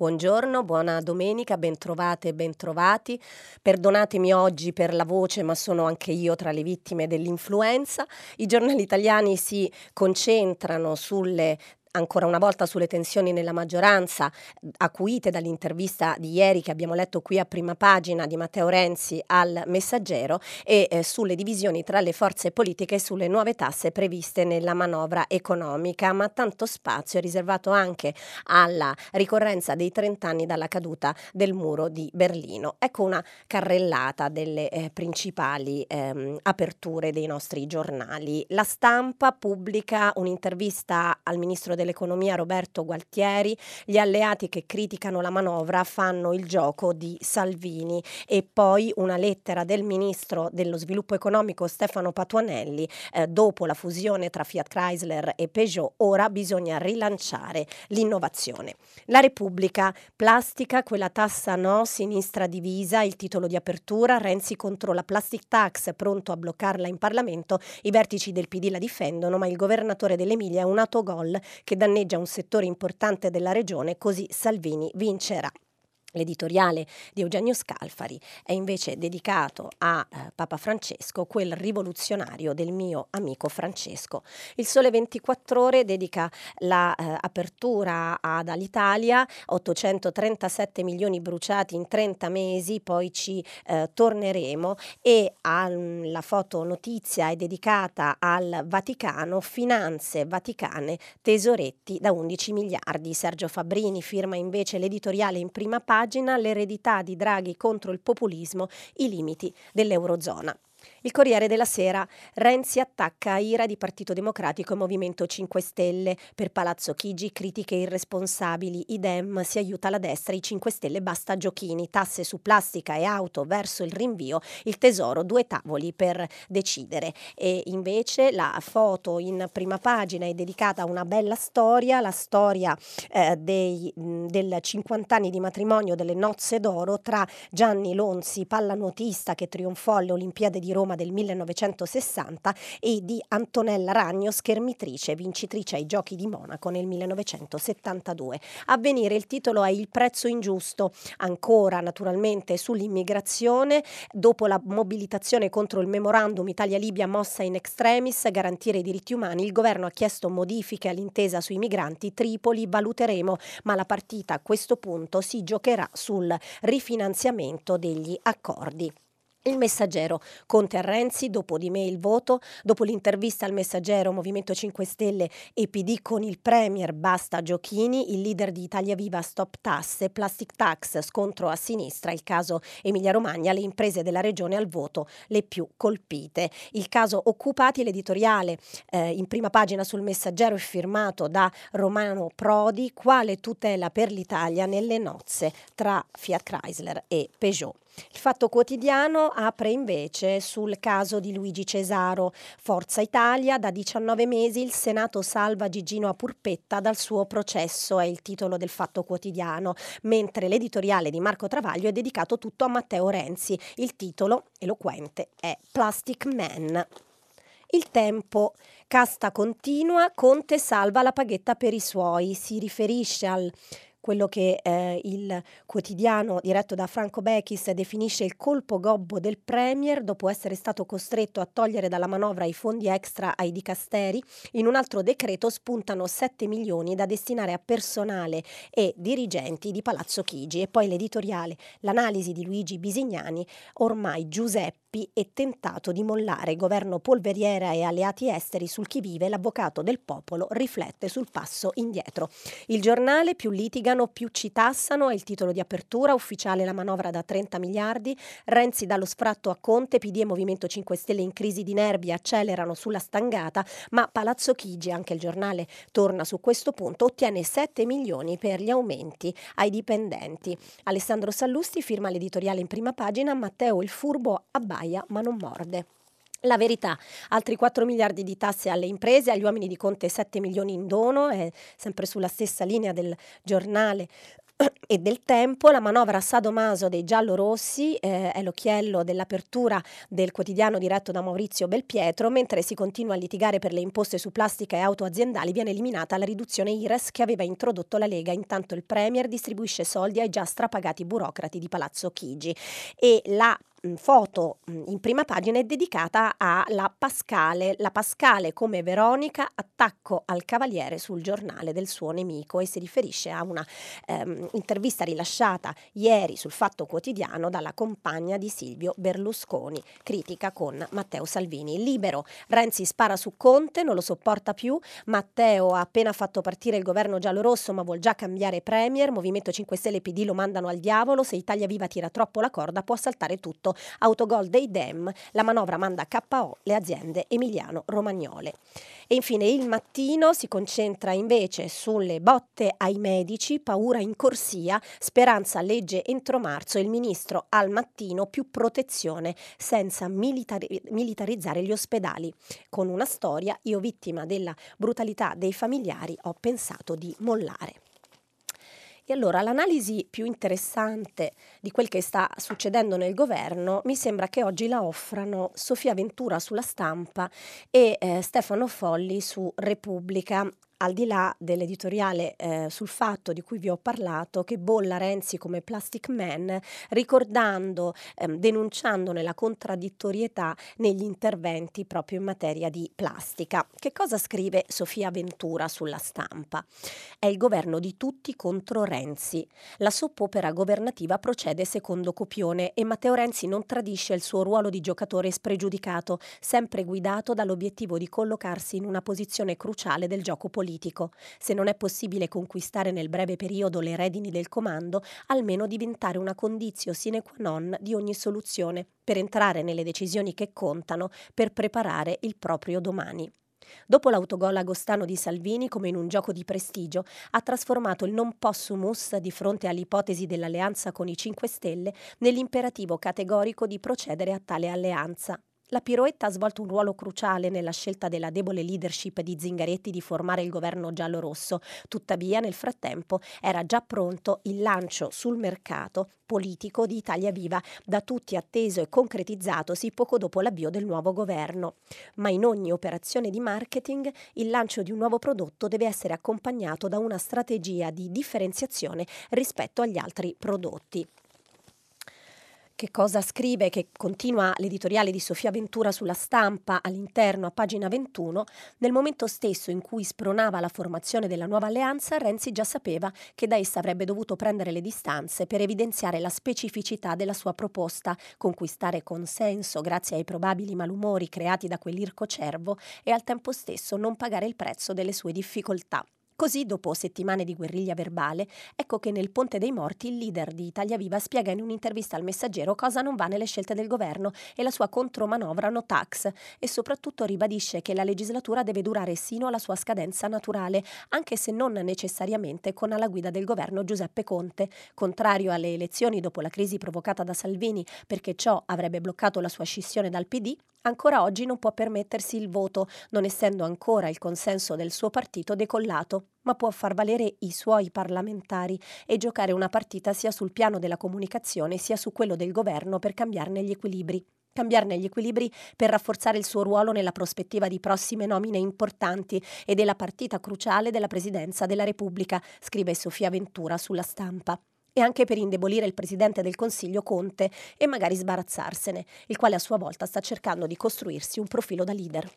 Buongiorno, buona domenica, bentrovate e bentrovati. Perdonatemi oggi per la voce, ma sono anche io tra le vittime dell'influenza. I giornali italiani si concentrano sulle ancora una volta sulle tensioni nella maggioranza, acuite dall'intervista di ieri che abbiamo letto qui a prima pagina di Matteo Renzi al Messaggero e eh, sulle divisioni tra le forze politiche e sulle nuove tasse previste nella manovra economica, ma tanto spazio è riservato anche alla ricorrenza dei 30 anni dalla caduta del muro di Berlino. Ecco una carrellata delle eh, principali ehm, aperture dei nostri giornali. La stampa pubblica un'intervista al ministro dell'economia Roberto Gualtieri, gli alleati che criticano la manovra fanno il gioco di Salvini. E poi una lettera del ministro dello sviluppo economico Stefano Patuanelli. Eh, dopo la fusione tra Fiat Chrysler e Peugeot ora bisogna rilanciare l'innovazione. La Repubblica plastica quella tassa no, sinistra divisa, il titolo di apertura, Renzi contro la plastic tax pronto a bloccarla in Parlamento, i vertici del PD la difendono ma il governatore dell'Emilia è un autogol che danneggia un settore importante della regione, così Salvini vincerà. L'editoriale di Eugenio Scalfari è invece dedicato a eh, Papa Francesco, quel rivoluzionario del mio amico Francesco. Il Sole 24 Ore dedica l'apertura la, eh, ad Alitalia, 837 milioni bruciati in 30 mesi, poi ci eh, torneremo e al, la fotonotizia è dedicata al Vaticano, finanze vaticane, tesoretti da 11 miliardi. Sergio Fabbrini firma invece l'editoriale in prima pagina pagina l'eredità di Draghi contro il populismo, i limiti dell'Eurozona. Il Corriere della Sera. Renzi attacca ira di Partito Democratico e Movimento 5 Stelle. Per Palazzo Chigi critiche irresponsabili. Idem si aiuta la destra, i 5 Stelle basta giochini, tasse su plastica e auto verso il rinvio, il tesoro, due tavoli per decidere. E invece la foto in prima pagina è dedicata a una bella storia, la storia eh, dei, del 50 anni di matrimonio delle nozze d'oro tra Gianni Lonzi, pallanuotista che trionfò alle Olimpiadi di Roma del 1960 e di Antonella Ragno, schermitrice, vincitrice ai Giochi di Monaco nel 1972. Avvenire il titolo è Il prezzo ingiusto, ancora naturalmente sull'immigrazione, dopo la mobilitazione contro il memorandum Italia-Libia mossa in extremis, garantire i diritti umani, il governo ha chiesto modifiche all'intesa sui migranti, Tripoli valuteremo, ma la partita a questo punto si giocherà sul rifinanziamento degli accordi. Il messaggero. Conte a Renzi, dopo di me il voto, dopo l'intervista al messaggero Movimento 5 Stelle e PD con il Premier basta giochini, il leader di Italia Viva stop tasse, plastic tax, scontro a sinistra, il caso Emilia Romagna, le imprese della regione al voto le più colpite. Il caso Occupati, l'editoriale eh, in prima pagina sul messaggero è firmato da Romano Prodi, quale tutela per l'Italia nelle nozze tra Fiat Chrysler e Peugeot. Il Fatto Quotidiano apre invece sul caso di Luigi Cesaro. Forza Italia, da 19 mesi il Senato salva Gigino a Purpetta dal suo processo, è il titolo del Fatto Quotidiano, mentre l'editoriale di Marco Travaglio è dedicato tutto a Matteo Renzi. Il titolo, eloquente, è Plastic Man. Il tempo. Casta continua, Conte salva la paghetta per i suoi. Si riferisce al quello che eh, il quotidiano diretto da Franco Bechis definisce il colpo gobbo del Premier dopo essere stato costretto a togliere dalla manovra i fondi extra ai dicasteri, in un altro decreto spuntano 7 milioni da destinare a personale e dirigenti di Palazzo Chigi. E poi l'editoriale, l'analisi di Luigi Bisignani, ormai Giuseppe e tentato di mollare governo polveriera e alleati esteri sul chi vive, l'avvocato del popolo riflette sul passo indietro. Il giornale più litigano, più ci tassano, è il titolo di apertura, ufficiale la manovra da 30 miliardi, Renzi dallo sfratto a Conte, PD e Movimento 5 Stelle in crisi di nervi accelerano sulla stangata, ma Palazzo Chigi, anche il giornale torna su questo punto, ottiene 7 milioni per gli aumenti ai dipendenti. Alessandro Sallusti firma l'editoriale in prima pagina, Matteo il furbo abbaia sbaia ma non morde. La verità, altri 4 miliardi di tasse alle imprese, agli uomini di Conte 7 milioni in dono, è sempre sulla stessa linea del giornale e del tempo, la manovra sadomaso dei giallorossi eh, è l'occhiello dell'apertura del quotidiano diretto da Maurizio Belpietro, mentre si continua a litigare per le imposte su plastica e auto aziendali viene eliminata la riduzione IRES che aveva introdotto la Lega, intanto il Premier distribuisce soldi ai già strapagati burocrati di Palazzo Chigi. E la foto in prima pagina è dedicata alla Pascale, la Pascale come Veronica, attacco al cavaliere sul giornale del suo nemico e si riferisce a una ehm, intervista rilasciata ieri sul Fatto Quotidiano dalla compagna di Silvio Berlusconi, critica con Matteo Salvini. Libero, Renzi spara su Conte, non lo sopporta più, Matteo ha appena fatto partire il governo giallorosso ma vuol già cambiare premier, Movimento 5 Stelle e PD lo mandano al diavolo, se Italia Viva tira troppo la corda può saltare tutto fatto autogol dei Dem, la manovra manda KO le aziende emiliano-romagnole. E infine il mattino si concentra invece sulle botte ai medici, paura in corsia, speranza legge entro marzo, il ministro al mattino più protezione senza militari- militarizzare gli ospedali. Con una storia, io vittima della brutalità dei familiari ho pensato di mollare. E allora l'analisi più interessante di quel che sta succedendo nel governo mi sembra che oggi la offrano Sofia Ventura sulla stampa e eh, Stefano Folli su Repubblica al di là dell'editoriale eh, sul fatto di cui vi ho parlato, che bolla Renzi come Plastic Man, ricordando, ehm, denunciandone la contraddittorietà negli interventi proprio in materia di plastica. Che cosa scrive Sofia Ventura sulla stampa? È il governo di tutti contro Renzi. La soppopera governativa procede secondo copione e Matteo Renzi non tradisce il suo ruolo di giocatore spregiudicato, sempre guidato dall'obiettivo di collocarsi in una posizione cruciale del gioco politico politico. Se non è possibile conquistare nel breve periodo le redini del comando, almeno diventare una condizio sine qua non di ogni soluzione, per entrare nelle decisioni che contano, per preparare il proprio domani. Dopo l'autogol agostano di Salvini, come in un gioco di prestigio, ha trasformato il non possumus di fronte all'ipotesi dell'alleanza con i 5 Stelle nell'imperativo categorico di procedere a tale alleanza. La piroetta ha svolto un ruolo cruciale nella scelta della debole leadership di Zingaretti di formare il governo giallo-rosso. Tuttavia, nel frattempo, era già pronto il lancio sul mercato politico di Italia Viva, da tutti atteso e concretizzatosi poco dopo l'avvio del nuovo governo. Ma in ogni operazione di marketing il lancio di un nuovo prodotto deve essere accompagnato da una strategia di differenziazione rispetto agli altri prodotti che cosa scrive, che continua l'editoriale di Sofia Ventura sulla stampa all'interno a pagina 21, nel momento stesso in cui spronava la formazione della nuova alleanza, Renzi già sapeva che da essa avrebbe dovuto prendere le distanze per evidenziare la specificità della sua proposta, conquistare consenso grazie ai probabili malumori creati da quell'irco cervo e al tempo stesso non pagare il prezzo delle sue difficoltà. Così, dopo settimane di guerriglia verbale, ecco che nel Ponte dei Morti il leader di Italia Viva spiega in un'intervista al Messaggero cosa non va nelle scelte del governo e la sua contromanovra no tax. E soprattutto ribadisce che la legislatura deve durare sino alla sua scadenza naturale, anche se non necessariamente con alla guida del governo Giuseppe Conte, contrario alle elezioni dopo la crisi provocata da Salvini perché ciò avrebbe bloccato la sua scissione dal PD, ancora oggi non può permettersi il voto, non essendo ancora il consenso del suo partito decollato ma può far valere i suoi parlamentari e giocare una partita sia sul piano della comunicazione sia su quello del governo per cambiarne gli equilibri. Cambiarne gli equilibri per rafforzare il suo ruolo nella prospettiva di prossime nomine importanti e della partita cruciale della Presidenza della Repubblica, scrive Sofia Ventura sulla stampa e anche per indebolire il presidente del Consiglio Conte e magari sbarazzarsene, il quale a sua volta sta cercando di costruirsi un profilo da leader.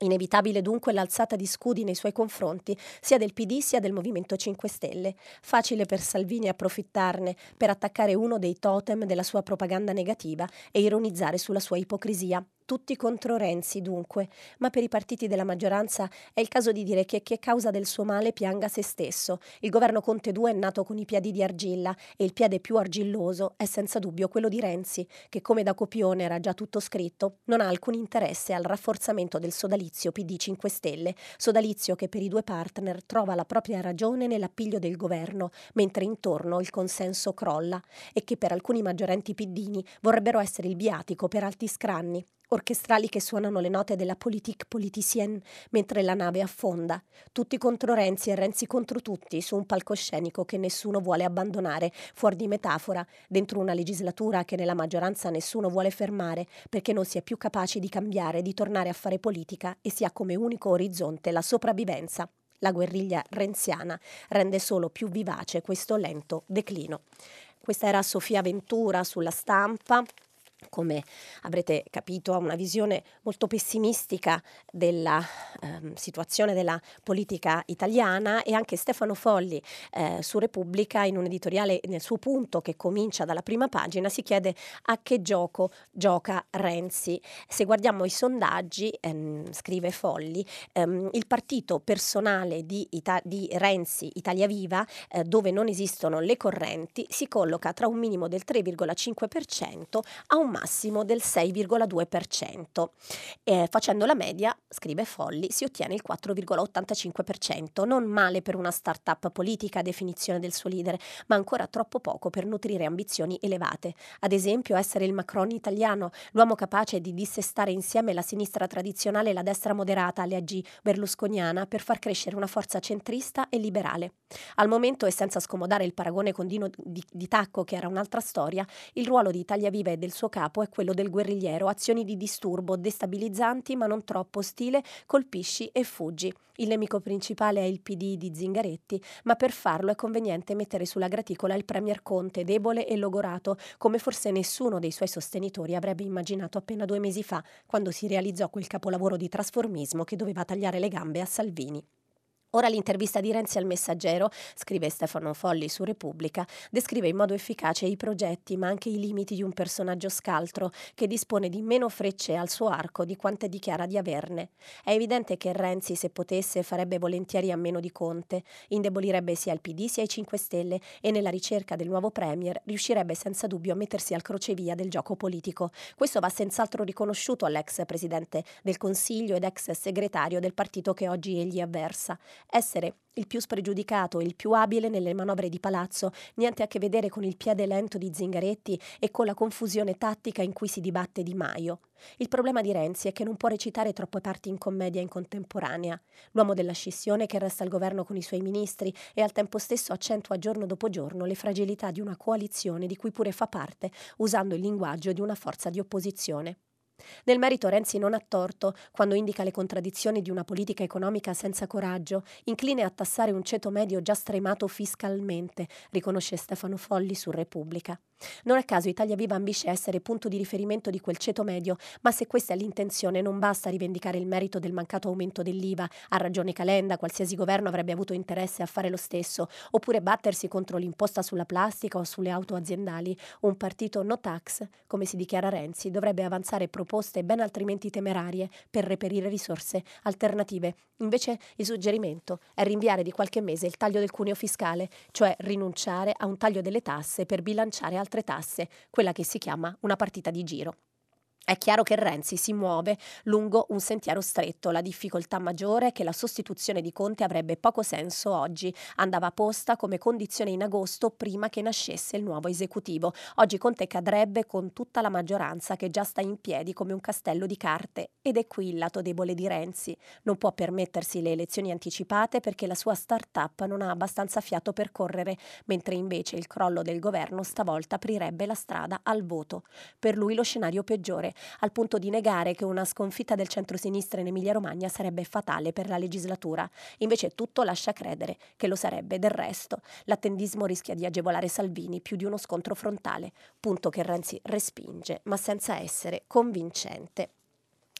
Inevitabile dunque l'alzata di scudi nei suoi confronti, sia del PD sia del Movimento 5 Stelle. Facile per Salvini approfittarne per attaccare uno dei totem della sua propaganda negativa e ironizzare sulla sua ipocrisia. Tutti contro Renzi, dunque, ma per i partiti della maggioranza è il caso di dire che chi è causa del suo male pianga se stesso. Il governo Conte 2 è nato con i piedi di argilla e il piede più argilloso è senza dubbio quello di Renzi, che come da copione era già tutto scritto, non ha alcun interesse al rafforzamento del sodalizio PD 5 Stelle, sodalizio che per i due partner trova la propria ragione nell'appiglio del governo, mentre intorno il consenso crolla e che per alcuni maggiorenti piddini vorrebbero essere il biatico per alti scranni. Orchestrali che suonano le note della politique politicienne mentre la nave affonda. Tutti contro Renzi e Renzi contro tutti su un palcoscenico che nessuno vuole abbandonare, fuori di metafora, dentro una legislatura che nella maggioranza nessuno vuole fermare perché non si è più capaci di cambiare, di tornare a fare politica e si ha come unico orizzonte la sopravvivenza. La guerriglia renziana rende solo più vivace questo lento declino. Questa era Sofia Ventura sulla stampa come avrete capito, ha una visione molto pessimistica della eh, situazione della politica italiana e anche Stefano Folli eh, su Repubblica in un editoriale nel suo punto che comincia dalla prima pagina si chiede a che gioco gioca Renzi. Se guardiamo i sondaggi, ehm, scrive Folli, ehm, il partito personale di, Ita- di Renzi, Italia Viva, eh, dove non esistono le correnti, si colloca tra un minimo del 3,5% a un massimo del 6,2%. Eh, facendo la media, scrive Folli, si ottiene il 4,85%, non male per una start-up politica a definizione del suo leader, ma ancora troppo poco per nutrire ambizioni elevate. Ad esempio essere il Macron italiano, l'uomo capace di dissestare insieme la sinistra tradizionale e la destra moderata, le AG berlusconiana, per far crescere una forza centrista e liberale. Al momento, e senza scomodare il paragone con Dino di, di Tacco, che era un'altra storia, il ruolo di Italia Viva e del suo capo capo è quello del guerrigliero, azioni di disturbo destabilizzanti ma non troppo ostile, colpisci e fuggi. Il nemico principale è il PD di Zingaretti, ma per farlo è conveniente mettere sulla graticola il Premier Conte, debole e logorato, come forse nessuno dei suoi sostenitori avrebbe immaginato appena due mesi fa, quando si realizzò quel capolavoro di trasformismo che doveva tagliare le gambe a Salvini. Ora l'intervista di Renzi al Messaggero, scrive Stefano Folli su Repubblica, descrive in modo efficace i progetti ma anche i limiti di un personaggio scaltro che dispone di meno frecce al suo arco di quante dichiara di averne. È evidente che Renzi, se potesse, farebbe volentieri a meno di Conte, indebolirebbe sia il PD sia i 5 Stelle e nella ricerca del nuovo Premier riuscirebbe senza dubbio a mettersi al crocevia del gioco politico. Questo va senz'altro riconosciuto all'ex Presidente del Consiglio ed ex segretario del partito che oggi egli avversa essere il più spregiudicato e il più abile nelle manovre di palazzo, niente a che vedere con il piede lento di Zingaretti e con la confusione tattica in cui si dibatte Di Maio. Il problema di Renzi è che non può recitare troppe parti in commedia in contemporanea. L'uomo della scissione che resta al governo con i suoi ministri e al tempo stesso accentua giorno dopo giorno le fragilità di una coalizione di cui pure fa parte, usando il linguaggio di una forza di opposizione. Nel merito Renzi non ha torto quando indica le contraddizioni di una politica economica senza coraggio, incline a tassare un ceto medio già stremato fiscalmente, riconosce Stefano Folli su Repubblica. Non a caso Italia Viva ambisce a essere punto di riferimento di quel ceto medio, ma se questa è l'intenzione non basta rivendicare il merito del mancato aumento dell'IVA, ha ragione Calenda, qualsiasi governo avrebbe avuto interesse a fare lo stesso, oppure battersi contro l'imposta sulla plastica o sulle auto aziendali. Un partito no tax, come si dichiara Renzi, dovrebbe avanzare proposte ben altrimenti temerarie per reperire risorse alternative. Invece il suggerimento è rinviare di qualche mese il taglio del cuneo fiscale, cioè rinunciare a un taglio delle tasse per bilanciare altre tasse, quella che si chiama una partita di giro. È chiaro che Renzi si muove lungo un sentiero stretto. La difficoltà maggiore è che la sostituzione di Conte avrebbe poco senso oggi. Andava posta come condizione in agosto prima che nascesse il nuovo esecutivo. Oggi Conte cadrebbe con tutta la maggioranza che già sta in piedi come un castello di carte. Ed è qui il lato debole di Renzi. Non può permettersi le elezioni anticipate perché la sua start-up non ha abbastanza fiato per correre, mentre invece il crollo del governo stavolta aprirebbe la strada al voto. Per lui lo scenario peggiore al punto di negare che una sconfitta del centro-sinistra in Emilia-Romagna sarebbe fatale per la legislatura. Invece tutto lascia credere che lo sarebbe. Del resto, l'attendismo rischia di agevolare Salvini più di uno scontro frontale, punto che Renzi respinge, ma senza essere convincente.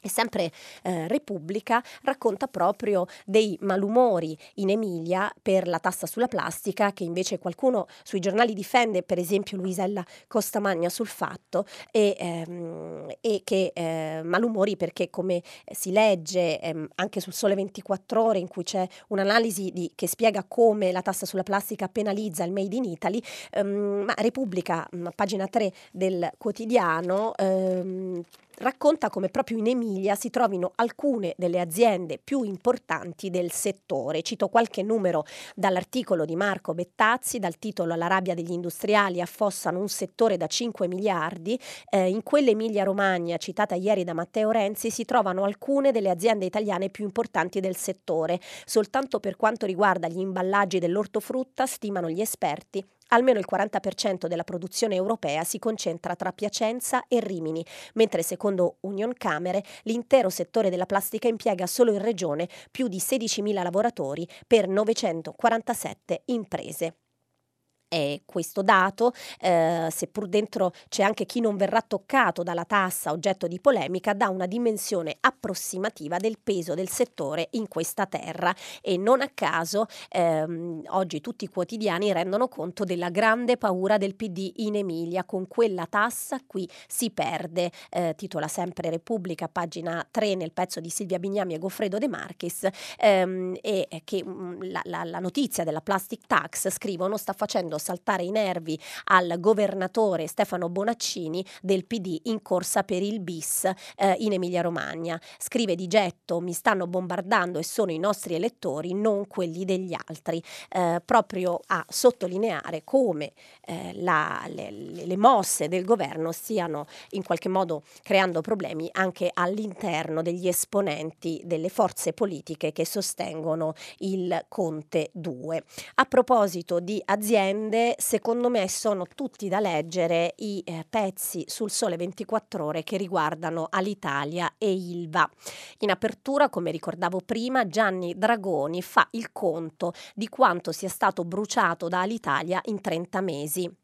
E sempre eh, Repubblica racconta proprio dei malumori in Emilia per la tassa sulla plastica che invece qualcuno sui giornali difende, per esempio Luisella Costamagna sul fatto, e, ehm, e che eh, malumori perché come si legge ehm, anche sul Sole 24 ore in cui c'è un'analisi di, che spiega come la tassa sulla plastica penalizza il Made in Italy, ehm, ma Repubblica, pagina 3 del quotidiano, ehm, racconta come proprio in Emilia si trovino alcune delle aziende più importanti del settore. Cito qualche numero dall'articolo di Marco Bettazzi, dal titolo La rabbia degli industriali affossano un settore da 5 miliardi. Eh, in quell'Emilia Romagna citata ieri da Matteo Renzi si trovano alcune delle aziende italiane più importanti del settore. Soltanto per quanto riguarda gli imballaggi dell'ortofrutta, stimano gli esperti, Almeno il 40% della produzione europea si concentra tra Piacenza e Rimini, mentre secondo Union Camere l'intero settore della plastica impiega solo in regione più di 16.000 lavoratori per 947 imprese è questo dato, eh, seppur dentro c'è anche chi non verrà toccato dalla tassa oggetto di polemica, dà una dimensione approssimativa del peso del settore in questa terra. E non a caso ehm, oggi tutti i quotidiani rendono conto della grande paura del PD in Emilia, con quella tassa qui si perde, eh, titola sempre Repubblica, pagina 3 nel pezzo di Silvia Bignami e Goffredo De Marchis, ehm, e che mh, mm, la, la, la notizia della plastic tax, scrivono, sta facendo saltare i nervi al governatore Stefano Bonaccini del PD in corsa per il bis eh, in Emilia-Romagna. Scrive di getto, mi stanno bombardando e sono i nostri elettori, non quelli degli altri, eh, proprio a sottolineare come eh, la, le, le mosse del governo stiano in qualche modo creando problemi anche all'interno degli esponenti delle forze politiche che sostengono il Conte 2. A proposito di aziende, grande, secondo me sono tutti da leggere i eh, pezzi sul Sole 24 ore che riguardano Alitalia e Ilva. In apertura, come ricordavo prima, Gianni Dragoni fa il conto di quanto sia stato bruciato da Alitalia in 30 mesi.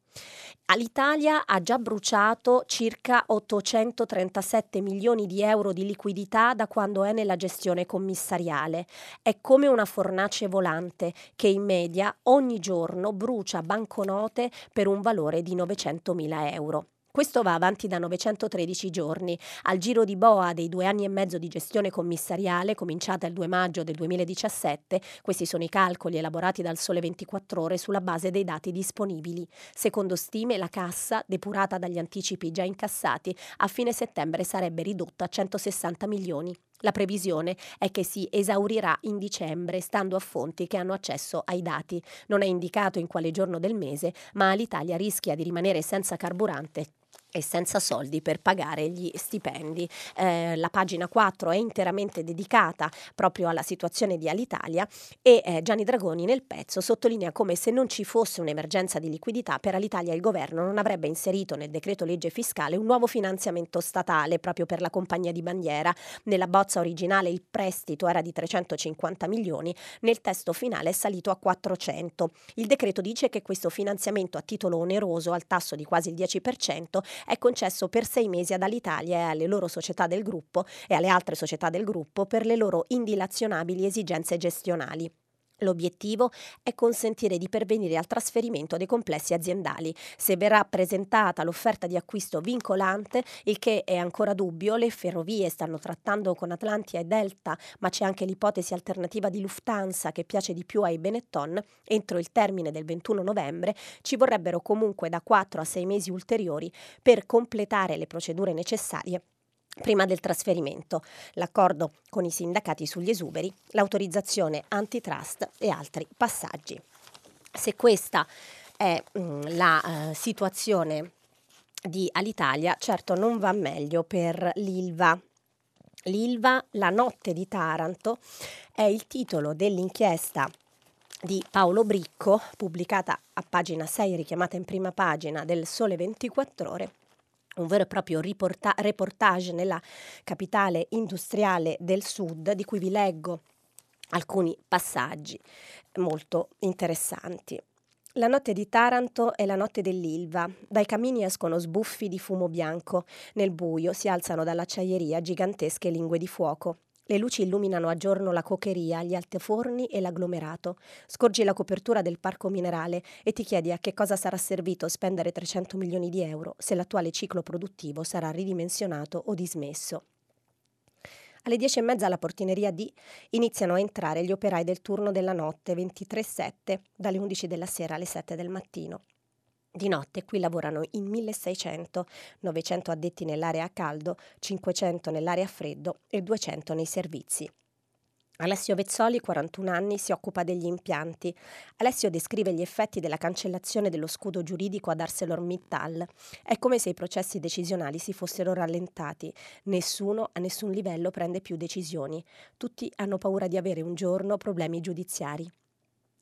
L'Italia ha già bruciato circa 837 milioni di euro di liquidità da quando è nella gestione commissariale. È come una fornace volante che in media ogni giorno brucia banconote per un valore di 900 mila euro. Questo va avanti da 913 giorni. Al giro di boa dei due anni e mezzo di gestione commissariale, cominciata il 2 maggio del 2017, questi sono i calcoli elaborati dal Sole 24 Ore sulla base dei dati disponibili. Secondo stime, la cassa, depurata dagli anticipi già incassati, a fine settembre sarebbe ridotta a 160 milioni. La previsione è che si esaurirà in dicembre, stando a fonti che hanno accesso ai dati. Non è indicato in quale giorno del mese, ma l'Italia rischia di rimanere senza carburante e senza soldi per pagare gli stipendi. Eh, la pagina 4 è interamente dedicata proprio alla situazione di Alitalia e eh, Gianni Dragoni nel pezzo sottolinea come se non ci fosse un'emergenza di liquidità per Alitalia il governo non avrebbe inserito nel decreto legge fiscale un nuovo finanziamento statale proprio per la compagnia di bandiera. Nella bozza originale il prestito era di 350 milioni, nel testo finale è salito a 400. Il decreto dice che questo finanziamento a titolo oneroso al tasso di quasi il 10% è concesso per sei mesi ad Alitalia e alle loro società del gruppo e alle altre società del gruppo per le loro indilazionabili esigenze gestionali. L'obiettivo è consentire di pervenire al trasferimento dei complessi aziendali. Se verrà presentata l'offerta di acquisto vincolante, il che è ancora dubbio, le ferrovie stanno trattando con Atlantia e Delta, ma c'è anche l'ipotesi alternativa di Lufthansa che piace di più ai Benetton, entro il termine del 21 novembre ci vorrebbero comunque da 4 a 6 mesi ulteriori per completare le procedure necessarie prima del trasferimento, l'accordo con i sindacati sugli esuberi, l'autorizzazione antitrust e altri passaggi. Se questa è mh, mm, la uh, situazione di Alitalia, certo non va meglio per l'Ilva. L'Ilva, la notte di Taranto, è il titolo dell'inchiesta di Paolo Bricco, pubblicata a pagina 6, richiamata in prima pagina del Sole 24 ore, un vero e proprio riporta- reportage nella capitale industriale del sud, di cui vi leggo alcuni passaggi molto interessanti. La notte di Taranto è la notte dell'Ilva. Dai camini escono sbuffi di fumo bianco. Nel buio si alzano dall'acciaieria gigantesche lingue di fuoco. Le luci illuminano a giorno la cocheria, gli altoforni e l'agglomerato. Scorgi la copertura del parco minerale e ti chiedi a che cosa sarà servito spendere 300 milioni di euro se l'attuale ciclo produttivo sarà ridimensionato o dismesso. Alle dieci e mezza alla portineria D iniziano a entrare gli operai del turno della notte 23-7, dalle 11 della sera alle 7 del mattino. Di notte qui lavorano in 1600, 900 addetti nell'area a caldo, 500 nell'area a freddo e 200 nei servizi. Alessio Vezzoli, 41 anni, si occupa degli impianti. Alessio descrive gli effetti della cancellazione dello scudo giuridico ad ArcelorMittal. È come se i processi decisionali si fossero rallentati. Nessuno a nessun livello prende più decisioni. Tutti hanno paura di avere un giorno problemi giudiziari.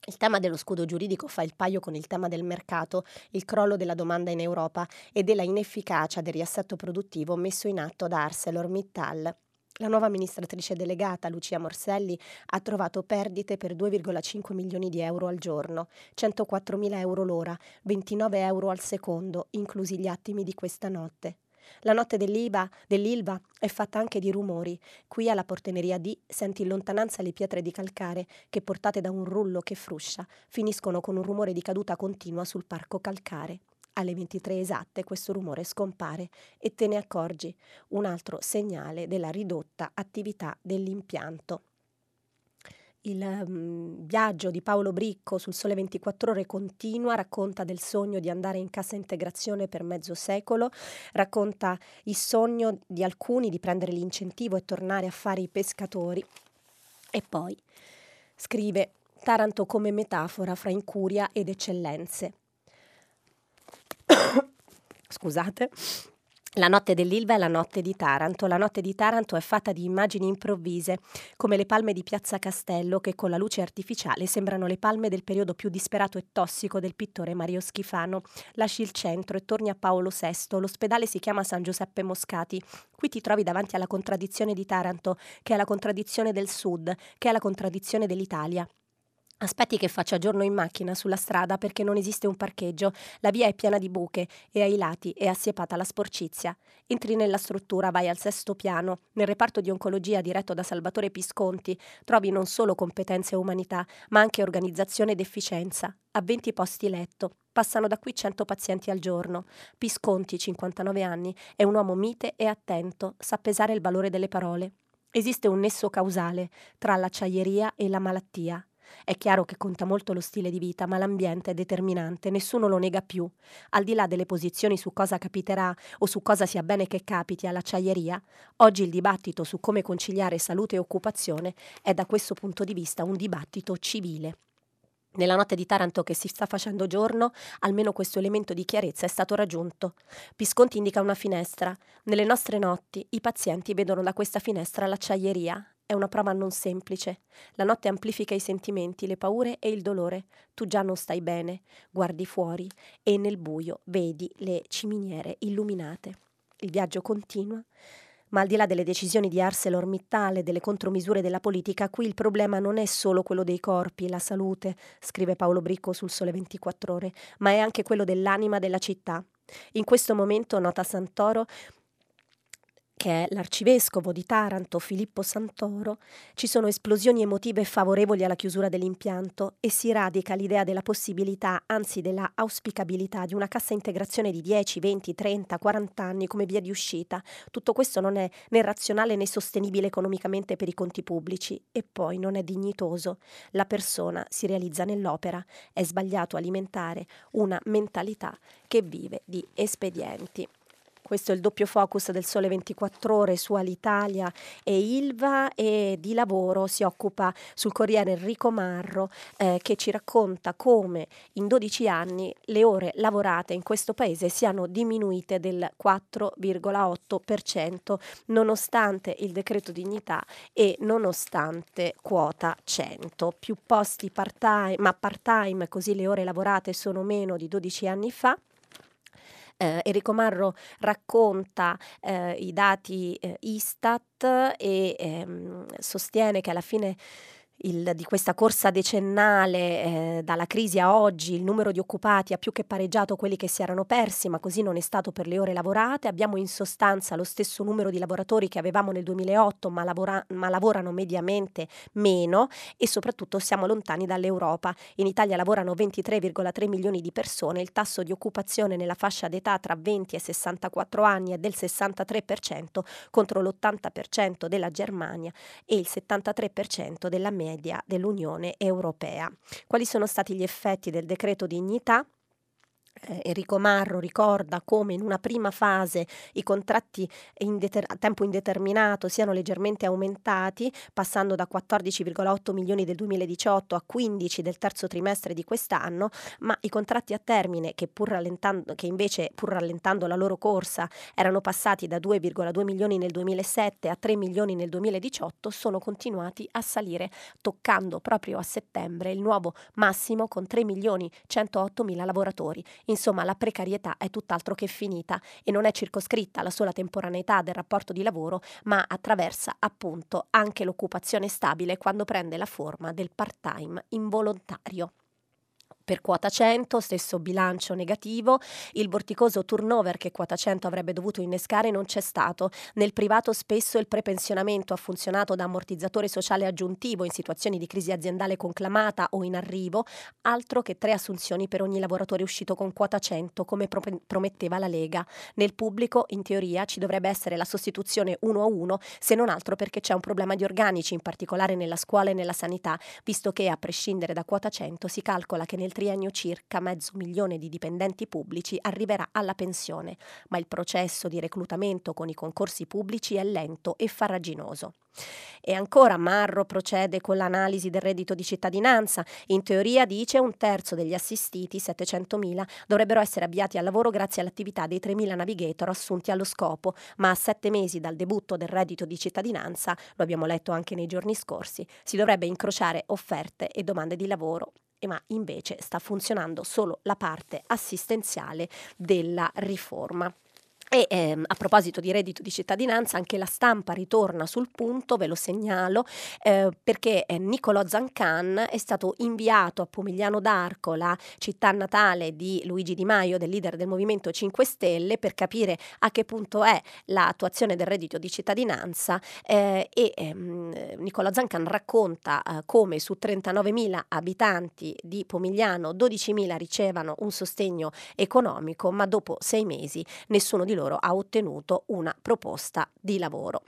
Il tema dello scudo giuridico fa il paio con il tema del mercato, il crollo della domanda in Europa e della inefficacia del riassetto produttivo messo in atto da ArcelorMittal. La nuova amministratrice delegata, Lucia Morselli, ha trovato perdite per 2,5 milioni di euro al giorno, 104 mila euro l'ora, 29 euro al secondo, inclusi gli attimi di questa notte. La notte dell'Iba, dell'Ilva è fatta anche di rumori. Qui alla porteneria D senti in lontananza le pietre di calcare che, portate da un rullo che fruscia, finiscono con un rumore di caduta continua sul parco calcare. Alle 23 esatte questo rumore scompare e te ne accorgi, un altro segnale della ridotta attività dell'impianto. Il um, viaggio di Paolo Bricco sul Sole 24 Ore continua, racconta del sogno di andare in cassa integrazione per mezzo secolo, racconta il sogno di alcuni di prendere l'incentivo e tornare a fare i pescatori. E poi scrive Taranto come metafora fra incuria ed eccellenze. Scusate. La notte dell'Ilva è la notte di Taranto. La notte di Taranto è fatta di immagini improvvise, come le palme di Piazza Castello, che con la luce artificiale sembrano le palme del periodo più disperato e tossico del pittore Mario Schifano. Lasci il centro e torni a Paolo VI. L'ospedale si chiama San Giuseppe Moscati. Qui ti trovi davanti alla contraddizione di Taranto, che è la contraddizione del Sud, che è la contraddizione dell'Italia. Aspetti che faccia giorno in macchina sulla strada perché non esiste un parcheggio, la via è piena di buche e ai lati è assiepata la sporcizia. Entri nella struttura, vai al sesto piano. Nel reparto di oncologia diretto da Salvatore Pisconti trovi non solo competenze e umanità, ma anche organizzazione ed efficienza. A 20 posti letto. Passano da qui 100 pazienti al giorno. Pisconti, 59 anni, è un uomo mite e attento, sa pesare il valore delle parole. Esiste un nesso causale tra l'acciaieria e la malattia. È chiaro che conta molto lo stile di vita, ma l'ambiente è determinante, nessuno lo nega più. Al di là delle posizioni su cosa capiterà o su cosa sia bene che capiti all'acciaieria, oggi il dibattito su come conciliare salute e occupazione è da questo punto di vista un dibattito civile. Nella notte di Taranto che si sta facendo giorno, almeno questo elemento di chiarezza è stato raggiunto. Pisconti indica una finestra. Nelle nostre notti i pazienti vedono da questa finestra l'acciaieria è una prova non semplice. La notte amplifica i sentimenti, le paure e il dolore. Tu già non stai bene, guardi fuori e nel buio vedi le ciminiere illuminate. Il viaggio continua. Ma al di là delle decisioni di ArcelorMittal e delle contromisure della politica, qui il problema non è solo quello dei corpi, la salute, scrive Paolo Bricco sul Sole 24 Ore, ma è anche quello dell'anima della città. In questo momento, nota Santoro, che è l'arcivescovo di Taranto, Filippo Santoro, ci sono esplosioni emotive favorevoli alla chiusura dell'impianto e si radica l'idea della possibilità, anzi della auspicabilità di una cassa integrazione di 10, 20, 30, 40 anni come via di uscita. Tutto questo non è né razionale né sostenibile economicamente per i conti pubblici e poi non è dignitoso. La persona si realizza nell'opera. È sbagliato alimentare una mentalità che vive di espedienti. Questo è il doppio focus del Sole 24 Ore su Alitalia e Ilva e di lavoro si occupa sul Corriere Enrico Marro eh, che ci racconta come in 12 anni le ore lavorate in questo paese siano diminuite del 4,8% nonostante il decreto dignità e nonostante quota 100. Più posti part-time, ma part-time così le ore lavorate sono meno di 12 anni fa eh, Enrico Marro racconta eh, i dati eh, Istat e ehm, sostiene che alla fine il, di questa corsa decennale eh, dalla crisi a oggi il numero di occupati ha più che pareggiato quelli che si erano persi, ma così non è stato per le ore lavorate. Abbiamo in sostanza lo stesso numero di lavoratori che avevamo nel 2008, ma, lavora, ma lavorano mediamente meno e soprattutto siamo lontani dall'Europa. In Italia lavorano 23,3 milioni di persone, il tasso di occupazione nella fascia d'età tra 20 e 64 anni è del 63% contro l'80% della Germania e il 73% della media dell'Unione Europea. Quali sono stati gli effetti del decreto dignità? Eh, Enrico Marro ricorda come in una prima fase i contratti indeter- a tempo indeterminato siano leggermente aumentati, passando da 14,8 milioni del 2018 a 15 del terzo trimestre di quest'anno, ma i contratti a termine che, pur rallentando, che invece pur rallentando la loro corsa erano passati da 2,2 milioni nel 2007 a 3 milioni nel 2018 sono continuati a salire, toccando proprio a settembre il nuovo massimo con 3 milioni 108 mila lavoratori. Insomma, la precarietà è tutt'altro che finita e non è circoscritta alla sola temporaneità del rapporto di lavoro, ma attraversa appunto anche l'occupazione stabile quando prende la forma del part-time involontario. Per quota 100, stesso bilancio negativo, il vorticoso turnover che quota 100 avrebbe dovuto innescare non c'è stato. Nel privato spesso il prepensionamento ha funzionato da ammortizzatore sociale aggiuntivo in situazioni di crisi aziendale conclamata o in arrivo, altro che tre assunzioni per ogni lavoratore uscito con quota 100 come pro- prometteva la Lega. Nel pubblico, in teoria, ci dovrebbe essere la sostituzione uno a uno, se non altro perché c'è un problema di organici, in particolare nella scuola e nella sanità, visto che a prescindere da quota 100 si calcola che nel triennio circa mezzo milione di dipendenti pubblici arriverà alla pensione, ma il processo di reclutamento con i concorsi pubblici è lento e farraginoso. E ancora Marro procede con l'analisi del reddito di cittadinanza. In teoria dice un terzo degli assistiti, 700.000, dovrebbero essere avviati al lavoro grazie all'attività dei 3.000 navigator assunti allo scopo, ma a sette mesi dal debutto del reddito di cittadinanza, lo abbiamo letto anche nei giorni scorsi, si dovrebbe incrociare offerte e domande di lavoro ma invece sta funzionando solo la parte assistenziale della riforma. E ehm, a proposito di reddito di cittadinanza, anche la stampa ritorna sul punto, ve lo segnalo, eh, perché eh, Niccolò Zancan è stato inviato a Pomigliano d'Arco, la città natale di Luigi Di Maio, del leader del Movimento 5 Stelle, per capire a che punto è l'attuazione del reddito di cittadinanza eh, e ehm, Niccolò Zancan racconta eh, come su 39.000 abitanti di Pomigliano 12.000 ricevano un sostegno economico, ma dopo sei mesi nessuno di loro ha ottenuto una proposta di lavoro.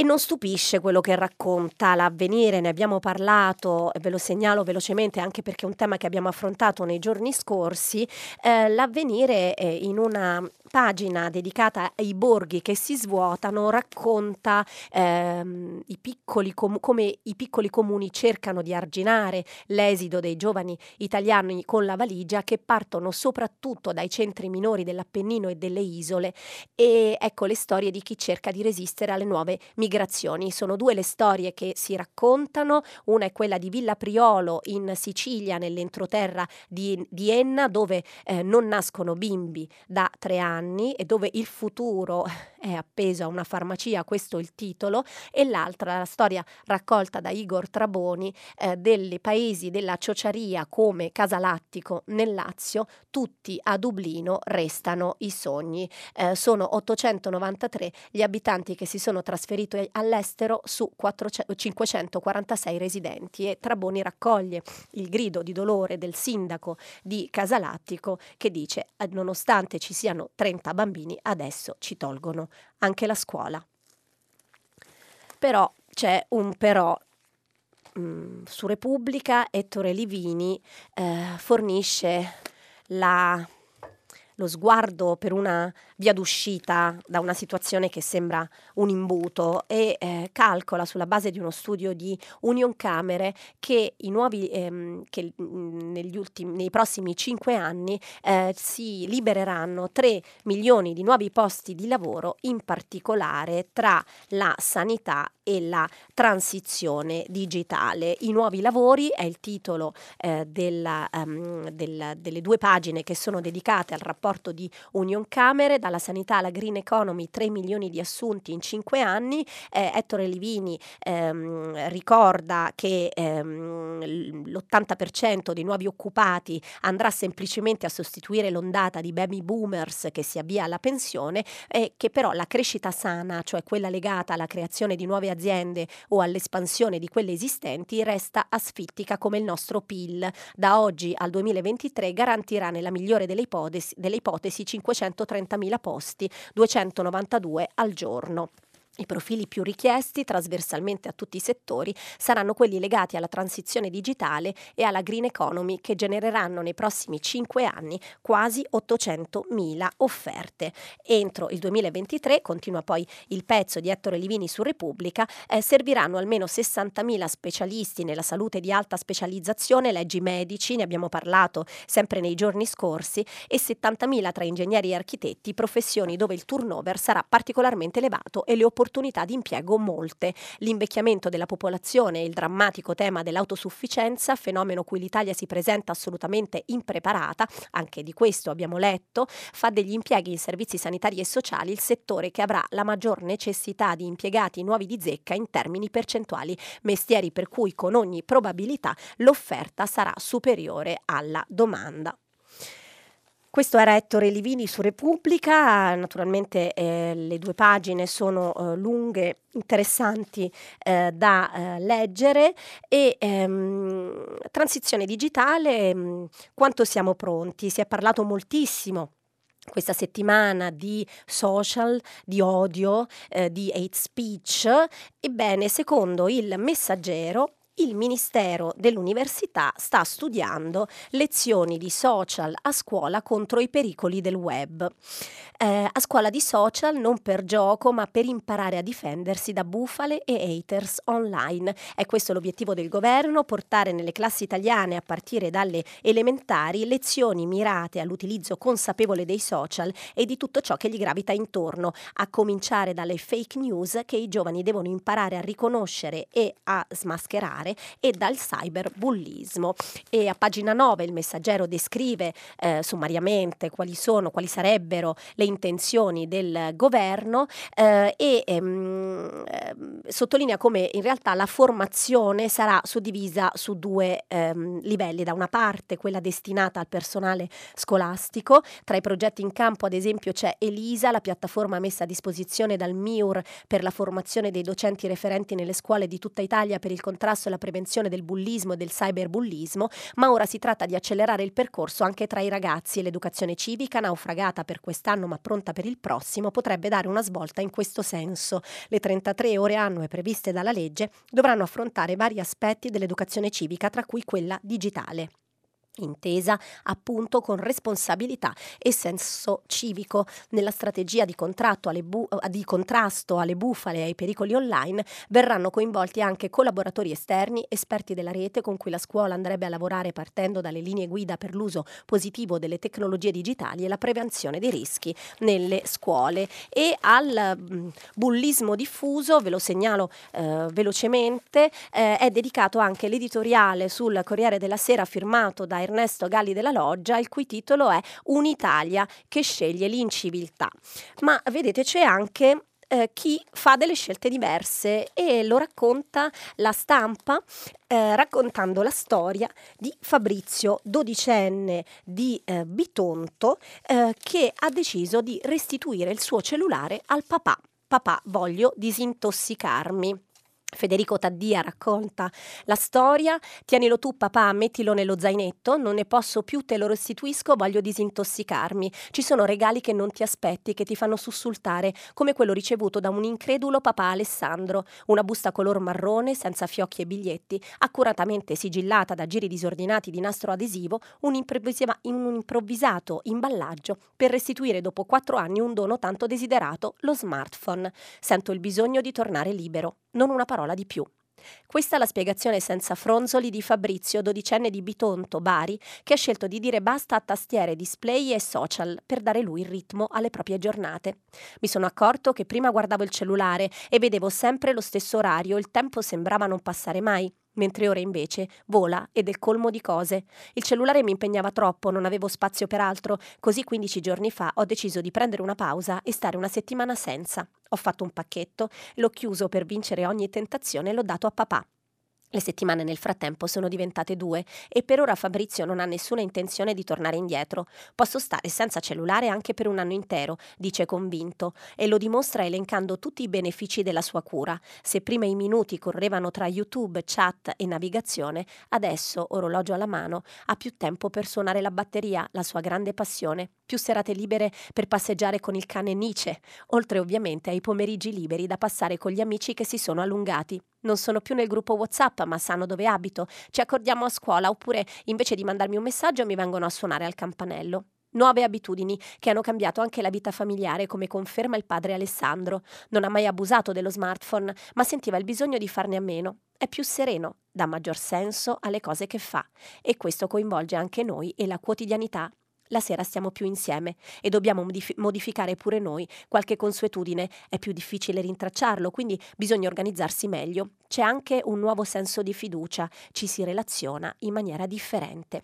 E non stupisce quello che racconta l'avvenire, ne abbiamo parlato, ve lo segnalo velocemente anche perché è un tema che abbiamo affrontato nei giorni scorsi, eh, l'avvenire eh, in una pagina dedicata ai borghi che si svuotano racconta ehm, i piccoli com- come i piccoli comuni cercano di arginare l'esito dei giovani italiani con la valigia che partono soprattutto dai centri minori dell'Appennino e delle isole e ecco le storie di chi cerca di resistere alle nuove migrazioni. Sono due le storie che si raccontano, una è quella di Villa Priolo in Sicilia nell'entroterra di, di Enna dove eh, non nascono bimbi da tre anni e dove il futuro è appeso a una farmacia, questo è il titolo, e l'altra, la storia raccolta da Igor Traboni, eh, dei paesi della ciociaria come Casalattico nel Lazio, tutti a Dublino restano i sogni. Eh, sono 893 gli abitanti che si sono trasferiti all'estero su 400, 546 residenti e Traboni raccoglie il grido di dolore del sindaco di Casalattico che dice nonostante ci siano 30 bambini adesso ci tolgono anche la scuola. Però c'è un però mm, su Repubblica Ettore Livini eh, fornisce la, lo sguardo per una via d'uscita da una situazione che sembra un imbuto e eh, calcola sulla base di uno studio di Union Camere che, nuovi, ehm, che ultimi, nei prossimi cinque anni eh, si libereranno 3 milioni di nuovi posti di lavoro, in particolare tra la sanità e la transizione digitale. I nuovi lavori è il titolo eh, della, um, del, delle due pagine che sono dedicate al rapporto di Union Camere dalla sanità alla green economy 3 milioni di assunti in 5 anni. Eh, Ettore Livini ehm, ricorda che ehm, l'80% dei nuovi occupati andrà semplicemente a sostituire l'ondata di baby boomers che si avvia alla pensione e che però la crescita sana, cioè quella legata alla creazione di nuove aziende o all'espansione di quelle esistenti, resta asfittica come il nostro PIL. Da oggi al 2023 garantirà nella migliore delle ipotesi, delle ipotesi 530.000 posti, 292 al giorno. I profili più richiesti trasversalmente a tutti i settori saranno quelli legati alla transizione digitale e alla green economy che genereranno nei prossimi cinque anni quasi 800.000 offerte. Entro il 2023, continua poi il pezzo di Ettore Livini su Repubblica, eh, serviranno almeno 60.000 specialisti nella salute di alta specializzazione, leggi medici, ne abbiamo parlato sempre nei giorni scorsi, e 70.000 tra ingegneri e architetti, professioni dove il turnover sarà particolarmente elevato e le opportunità opportunità di impiego molte. L'invecchiamento della popolazione e il drammatico tema dell'autosufficienza, fenomeno cui l'Italia si presenta assolutamente impreparata, anche di questo abbiamo letto, fa degli impieghi in servizi sanitari e sociali il settore che avrà la maggior necessità di impiegati nuovi di zecca in termini percentuali, mestieri per cui con ogni probabilità l'offerta sarà superiore alla domanda. Questo era Ettore Livini su Repubblica, naturalmente eh, le due pagine sono eh, lunghe, interessanti eh, da eh, leggere e ehm, transizione digitale, mh, mm, quanto siamo pronti? Si è parlato moltissimo questa settimana di social, di odio, eh, di hate speech. Ebbene, secondo il messaggero, il Ministero dell'Università sta studiando lezioni di social a scuola contro i pericoli del web. Eh, a scuola di social non per gioco ma per imparare a difendersi da bufale e haters online. È questo l'obiettivo del governo, portare nelle classi italiane a partire dalle elementari lezioni mirate all'utilizzo consapevole dei social e di tutto ciò che gli gravita intorno, a cominciare dalle fake news che i giovani devono imparare a riconoscere e a smascherare particolare e dal cyberbullismo. E a pagina 9 il messaggero descrive eh, sommariamente quali sono, quali sarebbero le intenzioni del governo eh, e ehm, ehm, sottolinea come in realtà la formazione sarà suddivisa su due ehm, livelli. Da una parte quella destinata al personale scolastico, tra i progetti in campo ad esempio c'è Elisa, la piattaforma messa a disposizione dal MIUR per la formazione dei docenti referenti nelle scuole di tutta Italia per il contrasto e la la prevenzione del bullismo e del cyberbullismo, ma ora si tratta di accelerare il percorso anche tra i ragazzi e l'educazione civica, naufragata per quest'anno ma pronta per il prossimo, potrebbe dare una svolta in questo senso. Le 33 ore annue previste dalla legge dovranno affrontare vari aspetti dell'educazione civica, tra cui quella digitale intesa appunto con responsabilità e senso civico. Nella strategia di, bu- eh, di, contrasto alle bufale e ai pericoli online verranno coinvolti anche collaboratori esterni, esperti della rete con cui la scuola andrebbe a lavorare partendo dalle linee guida per l'uso positivo delle tecnologie digitali e la prevenzione dei rischi nelle scuole. E al mh, mm, bullismo diffuso, ve lo segnalo eh, velocemente, eh, è dedicato anche l'editoriale sul Corriere della Sera firmato da Ernesto Galli della Loggia, il cui titolo è Un'Italia che sceglie l'inciviltà. Ma vedete c'è anche eh, chi fa delle scelte diverse e lo racconta la stampa eh, raccontando la storia di Fabrizio, dodicenne di eh, Bitonto, eh, che ha deciso di restituire il suo cellulare al papà. Papà, voglio disintossicarmi. Federico Taddia racconta la storia, tienilo tu papà, mettilo nello zainetto, non ne posso più, te lo restituisco, voglio disintossicarmi. Ci sono regali che non ti aspetti, che ti fanno sussultare, come quello ricevuto da un incredulo papà Alessandro, una busta color marrone, senza fiocchi e biglietti, accuratamente sigillata da giri disordinati di nastro adesivo, un, un improvvisato imballaggio per restituire dopo quattro anni un dono tanto desiderato, lo smartphone. Sento il bisogno di tornare libero, non una parola parola di più. Questa è la spiegazione senza fronzoli di Fabrizio, dodicenne di Bitonto, Bari, che ha scelto di dire basta a tastiere, display e social per dare lui il ritmo alle proprie giornate. Mi sono accorto che prima guardavo il cellulare e vedevo sempre lo stesso orario, il tempo sembrava non passare mai mentre ora invece vola ed è colmo di cose. Il cellulare mi impegnava troppo, non avevo spazio per altro, così 15 giorni fa ho deciso di prendere una pausa e stare una settimana senza. Ho fatto un pacchetto, l'ho chiuso per vincere ogni tentazione e l'ho dato a papà. Le settimane nel frattempo sono diventate due e per ora Fabrizio non ha nessuna intenzione di tornare indietro. Posso stare senza cellulare anche per un anno intero, dice convinto, e lo dimostra elencando tutti i benefici della sua cura. Se prima i minuti correvano tra YouTube, chat e navigazione, adesso, orologio alla mano, ha più tempo per suonare la batteria, la sua grande passione, più serate libere per passeggiare con il cane Nietzsche, oltre ovviamente ai pomeriggi liberi da passare con gli amici che si sono allungati. Non sono più nel gruppo WhatsApp, ma sanno dove abito. Ci accordiamo a scuola, oppure invece di mandarmi un messaggio mi vengono a suonare al campanello. Nuove abitudini che hanno cambiato anche la vita familiare, come conferma il padre Alessandro. Non ha mai abusato dello smartphone, ma sentiva il bisogno di farne a meno. È più sereno, dà maggior senso alle cose che fa e questo coinvolge anche noi e la quotidianità la sera stiamo più insieme e dobbiamo modif- modificare pure noi qualche consuetudine, è più difficile rintracciarlo, quindi bisogna organizzarsi meglio. C'è anche un nuovo senso di fiducia, ci si relaziona in maniera differente.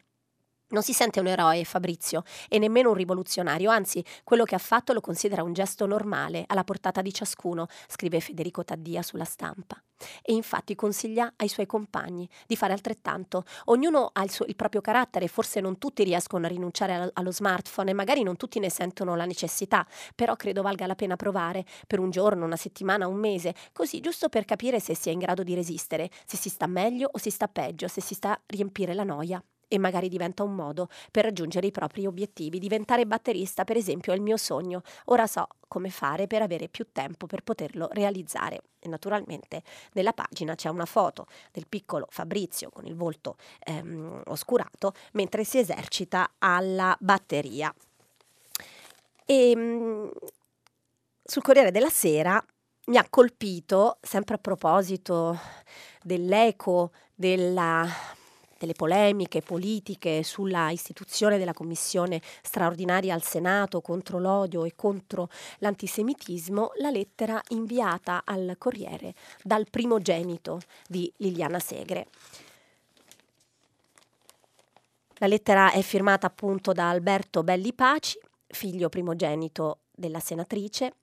Non si sente un eroe Fabrizio e nemmeno un rivoluzionario, anzi quello che ha fatto lo considera un gesto normale, alla portata di ciascuno, scrive Federico Taddia sulla stampa. E infatti consiglia ai suoi compagni di fare altrettanto. Ognuno ha il, suo, il proprio carattere, forse non tutti riescono a rinunciare allo, smartphone e magari non tutti ne sentono la necessità, però credo valga la pena provare per un giorno, una settimana, un mese, così giusto per capire se si è in grado di resistere, se si sta meglio o si sta peggio, se si sta a riempire la noia e magari diventa un modo per raggiungere i propri obiettivi. Diventare batterista, per esempio, è il mio sogno. Ora so come fare per avere più tempo per poterlo realizzare. E naturalmente nella pagina c'è una foto del piccolo Fabrizio con il volto ehm, oscurato mentre si esercita alla batteria. E mh, sul Corriere della Sera mi ha colpito, sempre a proposito dell'eco della delle polemiche politiche sulla istituzione della commissione straordinaria al Senato contro l'odio e contro l'antisemitismo, la lettera inviata al Corriere dal primogenito di Liliana Segre. La lettera è firmata appunto da Alberto Belli Paci, figlio primogenito della senatrice.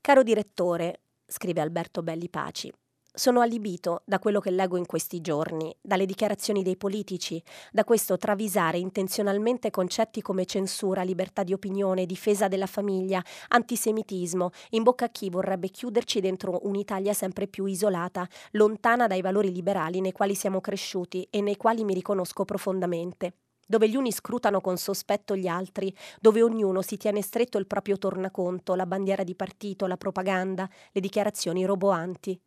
Caro direttore, scrive Alberto Belli Paci, sono allibito da quello che leggo in questi giorni, dalle dichiarazioni dei politici, da questo travisare intenzionalmente concetti come censura, libertà di opinione, difesa della famiglia, antisemitismo, in bocca a chi vorrebbe chiuderci dentro un'Italia sempre più isolata, lontana dai valori liberali nei quali siamo cresciuti e nei quali mi riconosco profondamente dove gli uni scrutano con sospetto gli altri, dove ognuno si tiene stretto il proprio tornaconto, la bandiera di partito, la propaganda, le dichiarazioni roboanti.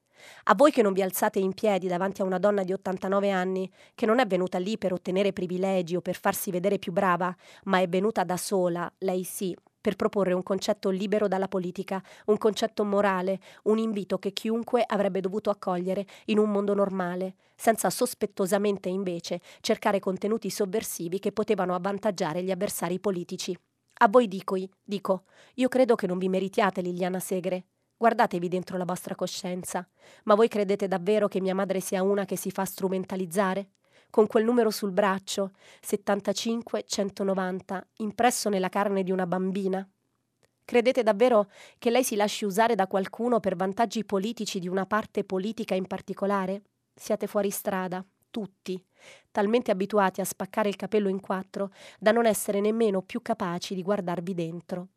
A voi che non vi alzate in piedi davanti a una donna di 89 anni, che non è venuta lì per ottenere privilegi o per farsi vedere più brava, ma è venuta da sola, lei sì, per proporre un concetto libero dalla politica, un concetto morale, un invito che chiunque avrebbe dovuto accogliere in un mondo normale, senza sospettosamente invece cercare contenuti sovversivi che potevano avvantaggiare gli avversari politici. A voi dico, dico, io credo che non vi meritiate Liliana Segre. Guardatevi dentro la vostra coscienza. Ma voi credete davvero che mia madre sia una che si fa strumentalizzare? Con quel numero sul braccio, 75-190, impresso nella carne di una bambina? Credete davvero che lei si lasci usare da qualcuno per vantaggi politici di una parte politica in particolare? Siete fuori strada, tutti, talmente abituati a spaccare il capello in quattro da non essere nemmeno più capaci di guardarvi dentro.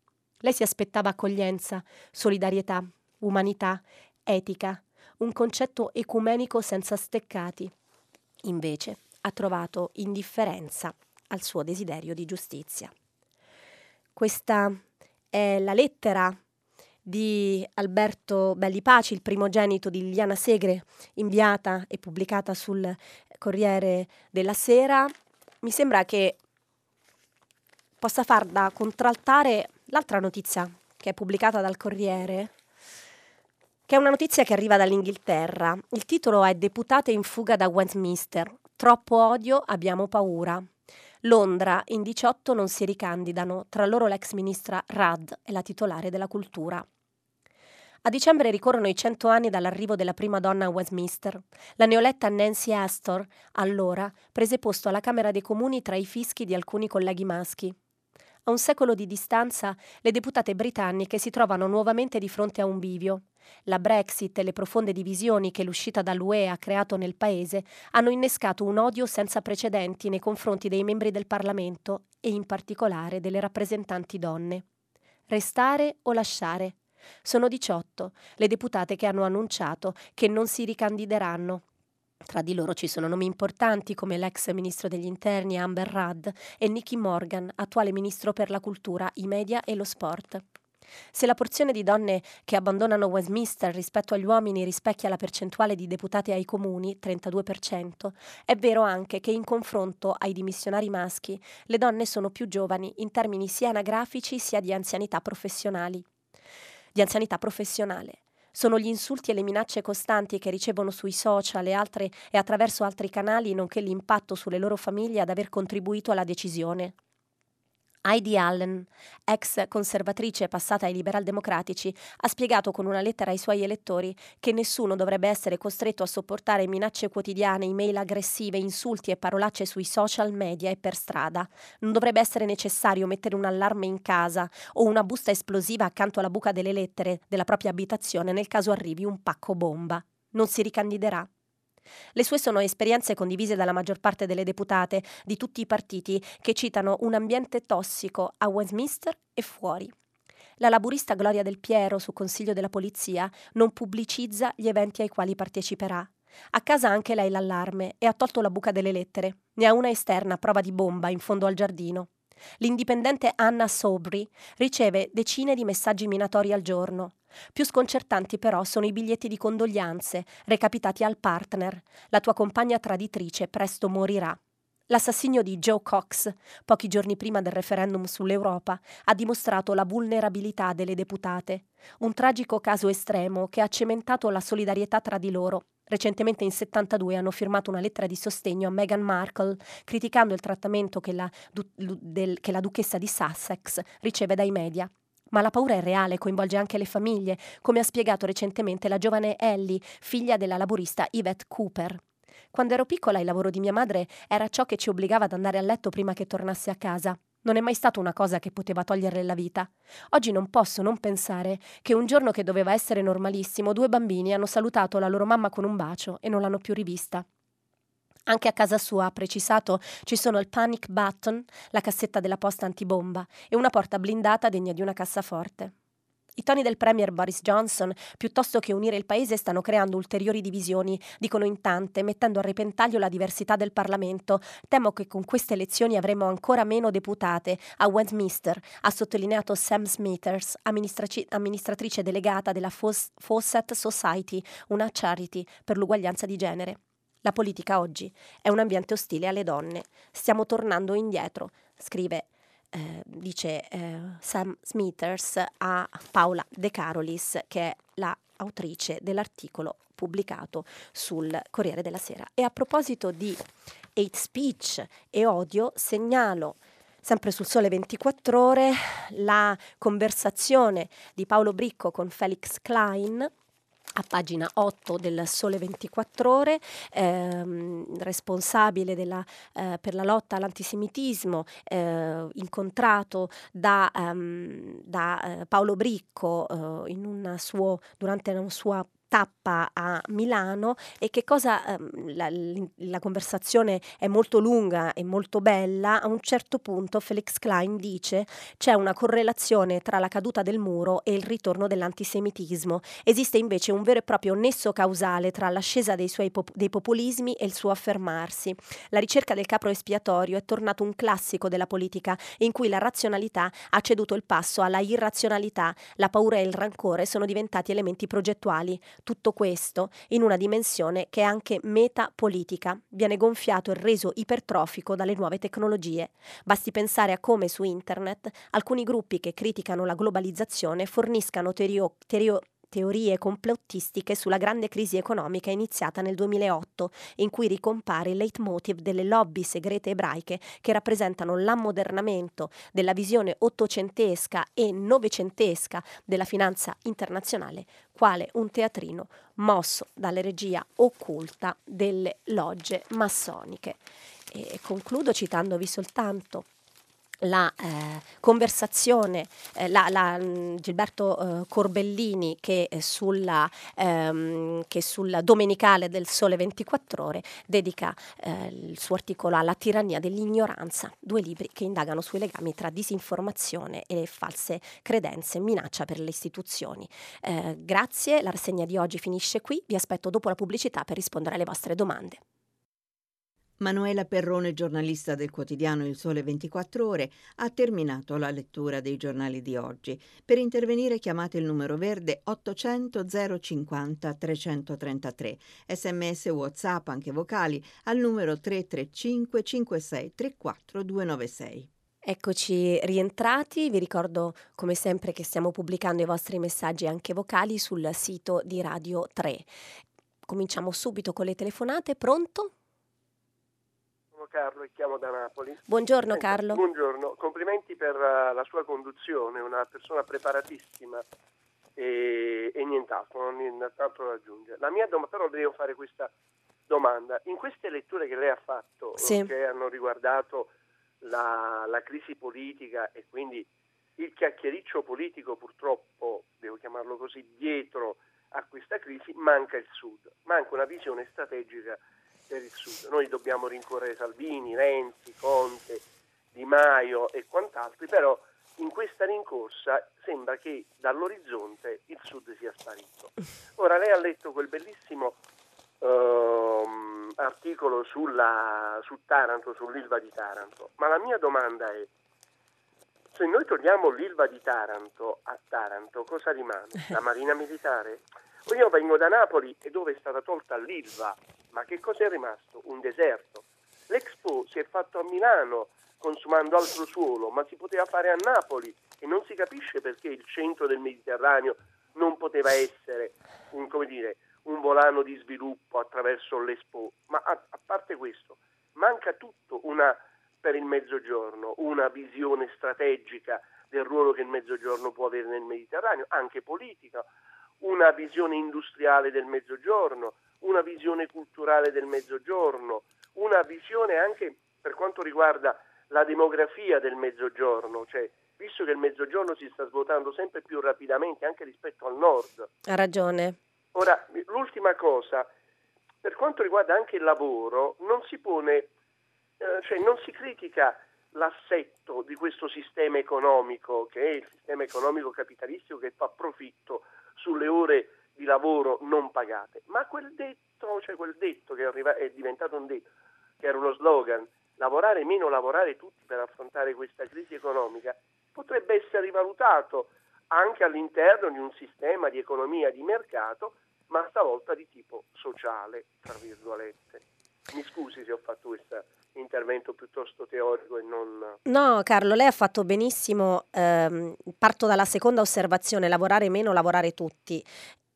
Lei si aspettava accoglienza, solidarietà, umanità, etica, un concetto ecumenico senza steccati. Invece ha trovato indifferenza al suo desiderio di giustizia. Questa è la lettera di Alberto Bellipaci, il primogenito di Liliana Segre, inviata e pubblicata sul Corriere della Sera. Mi sembra che possa far da contraltare l'altra notizia che è pubblicata dal Corriere, che è una notizia che arriva dall'Inghilterra. Il titolo è Deputate in fuga da Westminster. Troppo odio, abbiamo paura. Londra, in 18 non si ricandidano, tra loro l'ex ministra Rudd e la titolare della cultura. A dicembre ricorrono i cento anni dall'arrivo della prima donna a Westminster. La neoletta Nancy Astor, allora, prese posto alla Camera dei Comuni tra i fischi di alcuni colleghi maschi. A un secolo di distanza, le deputate britanniche si trovano nuovamente di fronte a un bivio. La Brexit e le profonde divisioni che l'uscita dall'UE ha creato nel paese hanno innescato un odio senza precedenti nei confronti dei membri del Parlamento e in particolare delle rappresentanti donne. Restare o lasciare? Sono 18 le deputate che hanno annunciato che non si ricandideranno. Tra di loro ci sono nomi importanti come l'ex ministro degli interni Amber Rudd e Nicky Morgan, attuale ministro per la cultura, i media e lo sport. Se la porzione di donne che abbandonano Westminster rispetto agli uomini rispecchia la percentuale di deputati ai comuni, 32%, è vero anche che in confronto ai dimissionari maschi le donne sono più giovani in termini sia anagrafici sia di anzianità professionali. Di anzianità professionale. Sono gli insulti e le minacce costanti che ricevono sui social e, altre, e attraverso altri canali, nonché l'impatto sulle loro famiglie ad aver contribuito alla decisione. Heidi Allen, ex conservatrice passata ai liberal-democratici, ha spiegato con una lettera ai suoi elettori che nessuno dovrebbe essere costretto a sopportare minacce quotidiane, email aggressive, insulti e parolacce sui social media e per strada. Non dovrebbe essere necessario mettere un allarme in casa o una busta esplosiva accanto alla buca delle lettere della propria abitazione nel caso arrivi un pacco bomba. Non si ricandiderà. Le sue sono esperienze condivise dalla maggior parte delle deputate di tutti i partiti che citano un ambiente tossico a Westminster e fuori. La laburista Gloria Del Piero, su consiglio della polizia, non pubblicizza gli eventi ai quali parteciperà. A casa anche lei l'allarme e ha tolto la buca delle lettere. Ne ha una esterna, a prova di bomba, in fondo al giardino. L'indipendente Anna Sobri riceve decine di messaggi minatori al giorno. Più sconcertanti però sono i biglietti di condoglianze recapitati al partner. La tua compagna traditrice presto morirà. L'assassinio di Joe Cox, pochi giorni prima del referendum sull'Europa, ha dimostrato la vulnerabilità delle deputate. Un tragico caso estremo che ha cementato la solidarietà tra di loro. Recentemente in 72 hanno firmato una lettera di sostegno a Meghan Markle, criticando il trattamento che la, du- del, che la duchessa di Sussex riceve dai media. Ma la paura è reale, coinvolge anche le famiglie, come ha spiegato recentemente la giovane Ellie, figlia della laborista Yvette Cooper. Quando ero piccola il lavoro di mia madre era ciò che ci obbligava ad andare a letto prima che tornasse a casa. Non è mai stata una cosa che poteva toglierle la vita. Oggi non posso non pensare che un giorno che doveva essere normalissimo, due bambini hanno salutato la loro mamma con un bacio e non l'hanno più rivista. Anche a casa sua, ha precisato, ci sono il panic button, la cassetta della posta antibomba e una porta blindata degna di una cassaforte. I toni del Premier Boris Johnson, piuttosto che unire il paese, stanno creando ulteriori divisioni, dicono in tante, mettendo a repentaglio la diversità del Parlamento. Temo che con queste elezioni avremo ancora meno deputate a Westminster, ha sottolineato Sam Smithers, amministratrice delegata della Fawcett Society, una charity per l'uguaglianza di genere. La politica oggi è un ambiente ostile alle donne. Stiamo tornando indietro, scrive, eh, dice eh, Sam Smithers a Paola De Carolis, che è l'autrice dell'articolo pubblicato sul Corriere della Sera. E a proposito di hate speech e odio, segnalo sempre sul Sole 24 ore la conversazione di Paolo Bricco con Felix Klein a pagina 8 del Sole 24 Ore, ehm, responsabile della, eh, per la lotta all'antisemitismo, eh, incontrato da, um, da eh, Paolo Bricco eh, in suo, durante una sua tappa a Milano e che cosa ehm, la, la, conversazione è molto lunga e molto bella a un certo punto Felix Klein dice c'è una correlazione tra la caduta del muro e il ritorno dell'antisemitismo. Esiste invece un vero e proprio nesso causale tra l'ascesa dei, suoi pop- dei populismi e il suo affermarsi. La ricerca del capro espiatorio è tornato un classico della politica in cui la razionalità ha ceduto il passo alla irrazionalità. La paura e il rancore sono diventati elementi progettuali tutto questo in una dimensione che è anche metapolitica, viene gonfiato e reso ipertrofico dalle nuove tecnologie. Basti pensare a come su internet alcuni gruppi che criticano la globalizzazione forniscano teorio, teorie complottistiche sulla grande crisi economica iniziata nel 2008, in cui ricompare il leitmotiv delle lobby segrete ebraiche che rappresentano l'ammodernamento della visione ottocentesca e novecentesca della finanza internazionale, quale un teatrino mosso dalla regia occulta delle logge massoniche. E concludo citandovi soltanto la eh, conversazione, eh, la, la, mm, Gilberto eh, Corbellini che, eh, sulla, ehm, che sulla domenicale del Sole 24 Ore dedica eh, il suo articolo alla tirannia dell'ignoranza, due libri che indagano sui legami tra disinformazione e false credenze, minaccia per le istituzioni. Eh, grazie, la rassegna di oggi finisce qui, vi aspetto dopo la pubblicità per rispondere alle vostre domande. Manuela Perrone, giornalista del quotidiano Il Sole 24 Ore, ha terminato la lettura dei giornali di oggi. Per intervenire chiamate il numero verde 800 050 333, sms whatsapp anche vocali al numero 335 56 34 296. Eccoci rientrati, vi ricordo come sempre che stiamo pubblicando i vostri messaggi anche vocali sul sito di Radio 3. Cominciamo subito con le telefonate, pronto? Carlo e chiamo da Napoli. Buongiorno Senta, Carlo. Buongiorno, complimenti per uh, la sua conduzione, una persona preparatissima e, e nient'altro, non nient'altro da aggiungere. La mia domanda, però devo fare questa domanda. In queste letture che lei ha fatto, sì. che hanno riguardato la, la crisi politica e quindi il chiacchiericcio politico purtroppo, devo chiamarlo così, dietro a questa crisi, manca il Sud, manca una visione strategica per il Sud. Noi dobbiamo rincorrere Salvini, Renzi, Conte, Di Maio e quant'altri, però in questa rincorsa sembra che dall'orizzonte il Sud sia sparito. Ora lei ha letto quel bellissimo uh, articolo sulla, su Taranto, sull'Ilva di Taranto, ma la mia domanda è, se noi togliamo l'Ilva di Taranto a Taranto, cosa rimane? La Marina Militare? Io vengo da Napoli e dove è stata tolta l'Ilva ma che cosa è rimasto? Un deserto. L'Expo si è fatto a Milano consumando altro suolo, ma si poteva fare a Napoli e non si capisce perché il centro del Mediterraneo non poteva essere un, dire, un volano di sviluppo attraverso l'Expo. Ma a, a parte questo, manca tutto una, per il Mezzogiorno, una visione strategica del ruolo che il Mezzogiorno può avere nel Mediterraneo, anche politica, una visione industriale del Mezzogiorno, una visione culturale del Mezzogiorno, una visione anche per quanto riguarda la demografia del Mezzogiorno, cioè visto che il Mezzogiorno si sta svuotando sempre più rapidamente anche rispetto al Nord. Ha ragione. Ora, l'ultima cosa, per quanto riguarda anche il lavoro, non si pone, eh, cioè non si critica l'assetto di questo sistema economico, che è il sistema economico capitalistico che fa profitto sulle ore di lavoro non pagate. Ma quel detto, cioè quel detto che è diventato un detto, che era uno slogan, lavorare meno, lavorare tutti per affrontare questa crisi economica, potrebbe essere rivalutato anche all'interno di un sistema di economia di mercato, ma stavolta di tipo sociale, tra virgolette. Mi scusi se ho fatto questo intervento piuttosto teorico e non... No, Carlo, lei ha fatto benissimo. Ehm, parto dalla seconda osservazione, lavorare meno, lavorare tutti.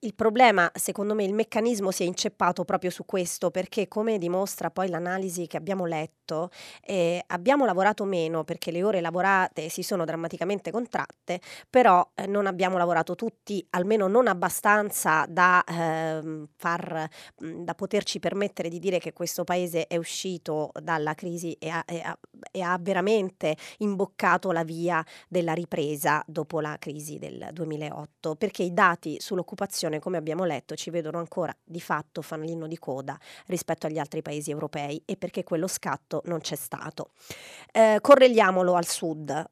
Il problema, secondo me, il meccanismo si è inceppato proprio su questo perché, come dimostra poi l'analisi che abbiamo letto, eh, abbiamo lavorato meno perché le ore lavorate si sono drammaticamente contratte, però eh, non abbiamo lavorato tutti, almeno non abbastanza da, eh, far, da poterci permettere di dire che questo paese è uscito dalla crisi e ha, e, ha, e ha veramente imboccato la via della ripresa dopo la crisi del 2008, perché i dati sull'occupazione situazione, come abbiamo letto, ci vedono ancora di fatto fanalino di coda rispetto agli altri paesi europei e perché quello scatto non c'è stato. Eh, correliamolo al sud,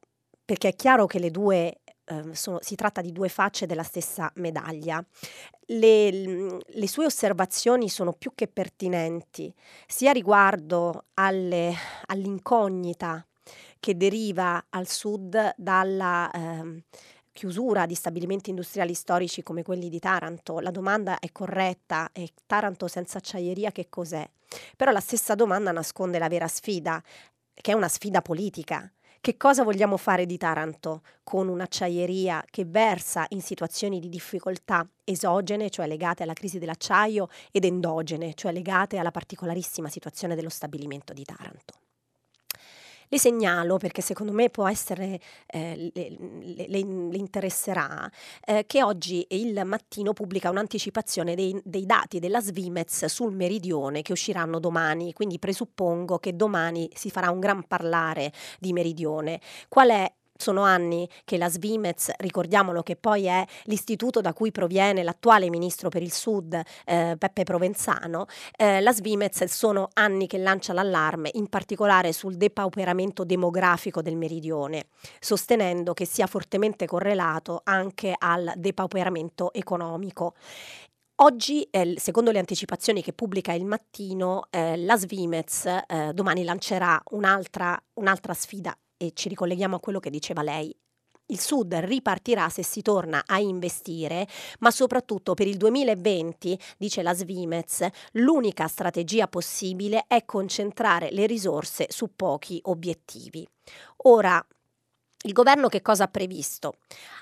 perché è chiaro che le due ehm, sono, si tratta di due facce della stessa medaglia. Le, le, sue osservazioni sono più che pertinenti, sia riguardo alle, all'incognita che deriva al sud dalla eh, chiusura di stabilimenti industriali storici come quelli di Taranto, la domanda è corretta e Taranto senza acciaieria che cos'è? Però la stessa domanda nasconde la vera sfida, che è una sfida politica. Che cosa vogliamo fare di Taranto con un'acciaieria che versa in situazioni di difficoltà esogene, cioè legate alla crisi dell'acciaio, ed endogene, cioè legate alla particolarissima situazione dello stabilimento di Taranto? Le segnalo perché secondo me può essere, eh, le, le, le, interesserà, eh, che oggi il mattino pubblica un'anticipazione dei, dei, dati della Svimez sul meridione che usciranno domani, quindi presuppongo che domani si farà un gran parlare di meridione. Qual è sono anni che la Svimez, ricordiamolo che poi è l'istituto da cui proviene l'attuale ministro per il Sud, eh, Peppe Provenzano, eh, la Svimez sono anni che lancia l'allarme, in particolare sul depauperamento demografico del meridione, sostenendo che sia fortemente correlato anche al depauperamento economico. Oggi, eh, secondo le anticipazioni che pubblica il mattino, eh, la Svimez eh, domani lancerà un'altra, un'altra sfida e ci ricolleghiamo a quello che diceva lei, il Sud ripartirà se si torna a investire, ma soprattutto per il 2020, dice la Svimez, l'unica strategia possibile è concentrare le risorse su pochi obiettivi. Ora, il governo che cosa ha previsto?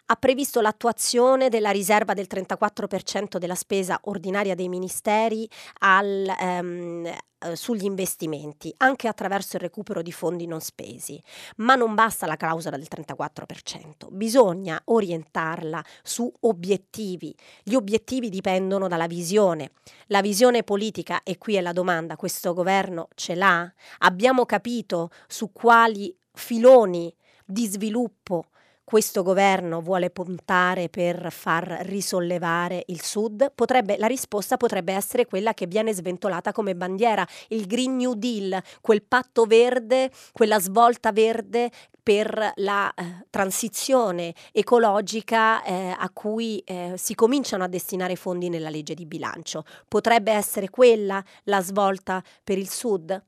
Ha previsto l'attuazione della riserva del 34% della spesa ordinaria dei ministeri al, ehm, eh, sugli investimenti, anche attraverso il recupero di fondi non spesi. Ma non basta la clausola del 34%, bisogna orientarla su obiettivi. Gli obiettivi dipendono dalla visione. La visione politica, e qui è la domanda, questo governo ce l'ha? Abbiamo capito su quali filoni di sviluppo questo governo vuole puntare per far risollevare il Sud? Potrebbe, la risposta potrebbe essere quella che viene sventolata come bandiera, il Green New Deal, quel patto verde, quella svolta verde per la eh, transizione ecologica eh, a cui eh, si cominciano a destinare fondi nella legge di bilancio. Potrebbe essere quella la svolta per il Sud?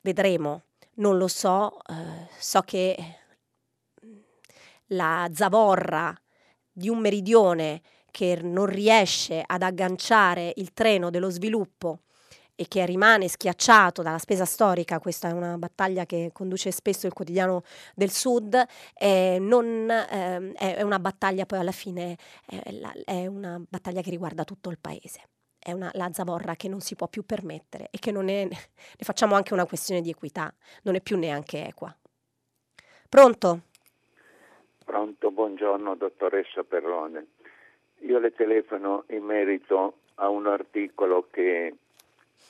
Vedremo non lo so, eh, so che la zavorra di un meridione che non riesce ad agganciare il treno dello sviluppo e che rimane schiacciato dalla spesa storica, questa è una battaglia che conduce spesso il quotidiano del Sud, eh, non, eh, è una battaglia poi alla fine, è una battaglia che riguarda tutto il paese è una, la zavorra che non si può più permettere e che non è, ne facciamo anche una questione di equità, non è più neanche equa. Pronto? Pronto, buongiorno dottoressa Perrone. Io le telefono in merito a un articolo che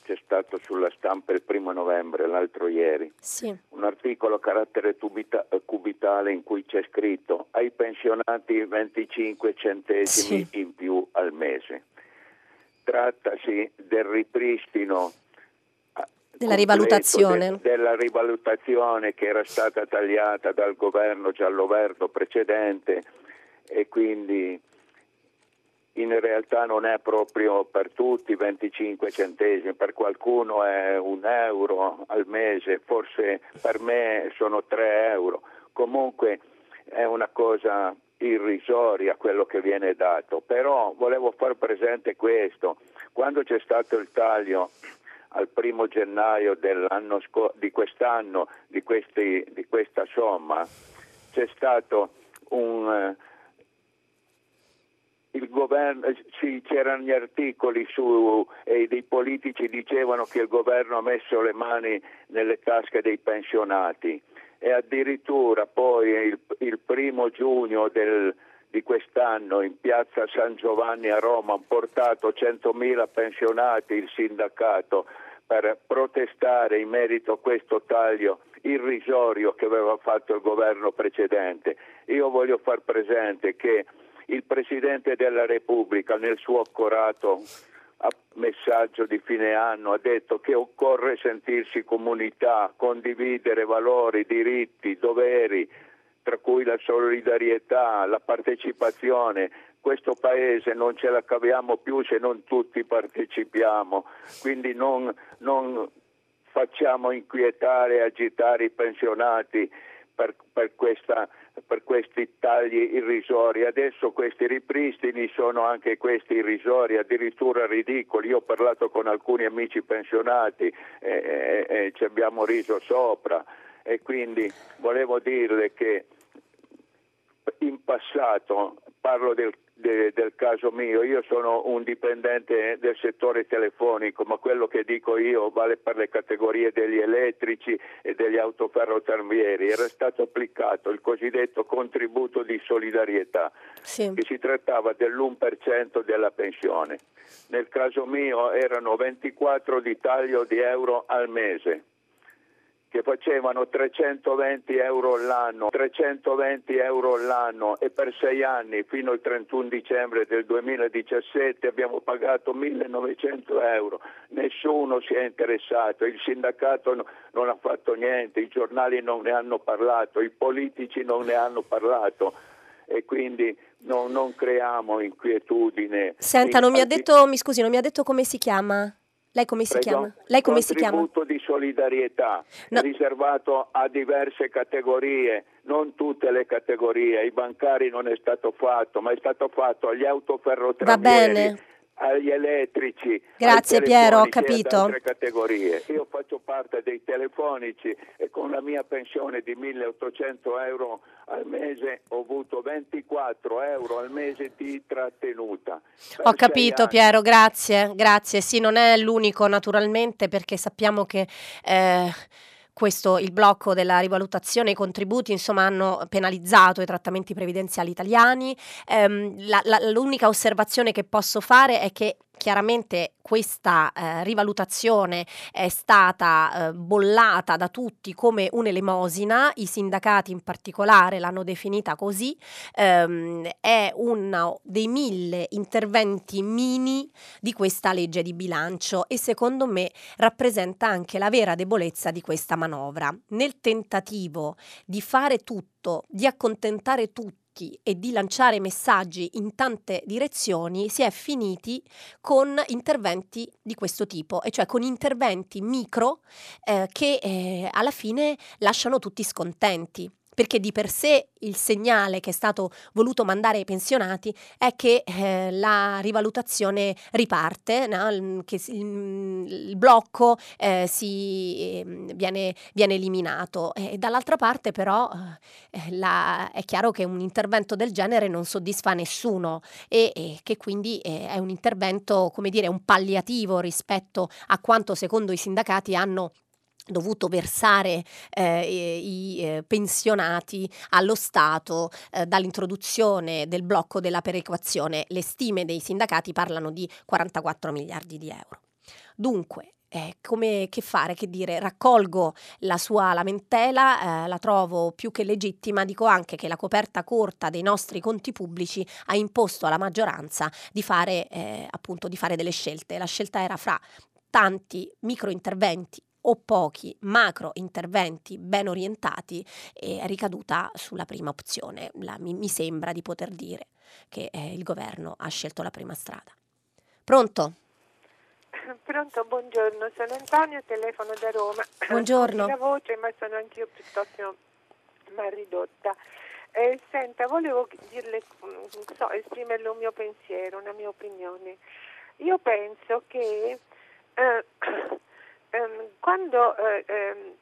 c'è stato sulla stampa il primo novembre, l'altro ieri. Sì. Un articolo a carattere tubita- cubitale in cui c'è scritto ai pensionati 25 centesimi sì. in più al mese trattasi del ripristino ah, della rivalutazione. De, della rivalutazione che era stata tagliata dal governo giallo-verdo precedente e quindi in realtà non è proprio per tutti 25 centesimi, per qualcuno è un euro al mese, forse per me sono 3 euro. Comunque è una cosa irrisoria quello che viene dato, però volevo far presente questo, quando c'è stato il taglio al primo gennaio sco- di quest'anno di, questi, di, questa somma, c'è stato un... il governo, sì, c'erano gli articoli su, e dei politici dicevano che il governo ha messo le mani nelle tasche dei pensionati e addirittura poi il, il primo giugno del, di quest'anno in piazza San Giovanni a Roma hanno portato 100.000 pensionati il sindacato per protestare in merito a questo taglio irrisorio che aveva fatto il governo precedente. Io voglio far presente che il Presidente della Repubblica nel suo accorato messaggio di fine anno ha detto che occorre sentirsi comunità, condividere valori, diritti, doveri, tra cui la solidarietà, la partecipazione. Questo paese non ce la caviamo più se non tutti partecipiamo, quindi non, non facciamo inquietare e agitare i pensionati per, per questa per questi tagli irrisori. Adesso questi ripristini sono anche questi irrisori, addirittura ridicoli. Io ho parlato con alcuni amici pensionati e, e, e ci abbiamo riso sopra e quindi volevo dirle che in passato parlo del, de, del, caso mio, io sono un dipendente del settore telefonico, ma quello che dico io vale per le categorie degli elettrici e degli autoferrotarvieri. Era stato applicato il cosiddetto contributo di solidarietà, sì. che si trattava dell'1% della pensione. Nel caso mio erano 24 di taglio di euro al mese che facevano 320 euro l'anno, 320 euro l'anno e per sei anni fino al 31 dicembre del 2017 abbiamo pagato 1900 euro, nessuno si è interessato, il sindacato no, non ha fatto niente, i giornali non ne hanno parlato, i politici non ne hanno parlato e quindi no, non creiamo inquietudine. Senta, non mi ha detto, mi scusi, non mi ha detto come si chiama? Lei come si Prego? chiama? Lei come si chiama? Contributo di solidarietà no. riservato a diverse categorie, non tutte le categorie. Ai bancari non è stato fatto, ma è stato fatto agli autoferrotravieri. Va bene agli elettrici. Grazie Piero, ho capito. altre categorie. Io faccio parte dei telefonici e con la mia pensione di 1800 euro al mese ho avuto 24 euro al mese di trattenuta. Ho capito Piero, grazie, grazie. Sì, non è l'unico naturalmente perché sappiamo che... Eh, questo, il blocco della rivalutazione, i contributi insomma hanno penalizzato i trattamenti previdenziali italiani. Ehm, la, la, l'unica osservazione che posso fare è che chiaramente questa eh, rivalutazione è stata eh, bollata da tutti come un'elemosina, i sindacati in particolare l'hanno definita così, ehm, è uno dei mille interventi mini di questa legge di bilancio e secondo me rappresenta anche la vera debolezza di questa manovra. Nel tentativo di fare tutto, di accontentare tutti, attacchi e di lanciare messaggi in tante direzioni si è finiti con interventi di questo tipo, e cioè con interventi micro eh, che eh, alla fine lasciano tutti scontenti perché di per sé il segnale che è stato voluto mandare ai pensionati è che eh, la rivalutazione riparte, no? che il, il blocco eh, si, eh, viene, viene, eliminato. E dall'altra parte però eh, la, è chiaro che un intervento del genere non soddisfa nessuno e, e che quindi eh, è un intervento, come dire, un palliativo rispetto a quanto secondo i sindacati hanno dovuto versare eh, i eh, pensionati allo Stato eh, dall'introduzione del blocco della perequazione. Le stime dei sindacati parlano di 44 miliardi di euro. Dunque, eh, come che fare, che dire, raccolgo la sua lamentela, eh, la trovo più che legittima, dico anche che la coperta corta dei nostri conti pubblici ha imposto alla maggioranza di fare, eh, appunto, di fare delle scelte. La scelta era fra tanti micro interventi o pochi macro interventi ben orientati è ricaduta sulla prima opzione. La, mi, mi, sembra di poter dire che eh, il governo ha scelto la prima strada. Pronto? Pronto, buongiorno, sono Antonio, telefono da Roma. Buongiorno. La voce, ma sono anch'io piuttosto mal ridotta. Eh, senta, volevo dirle, so, esprimerle un mio pensiero, una mia opinione. Io penso che eh, quando eh, ehm,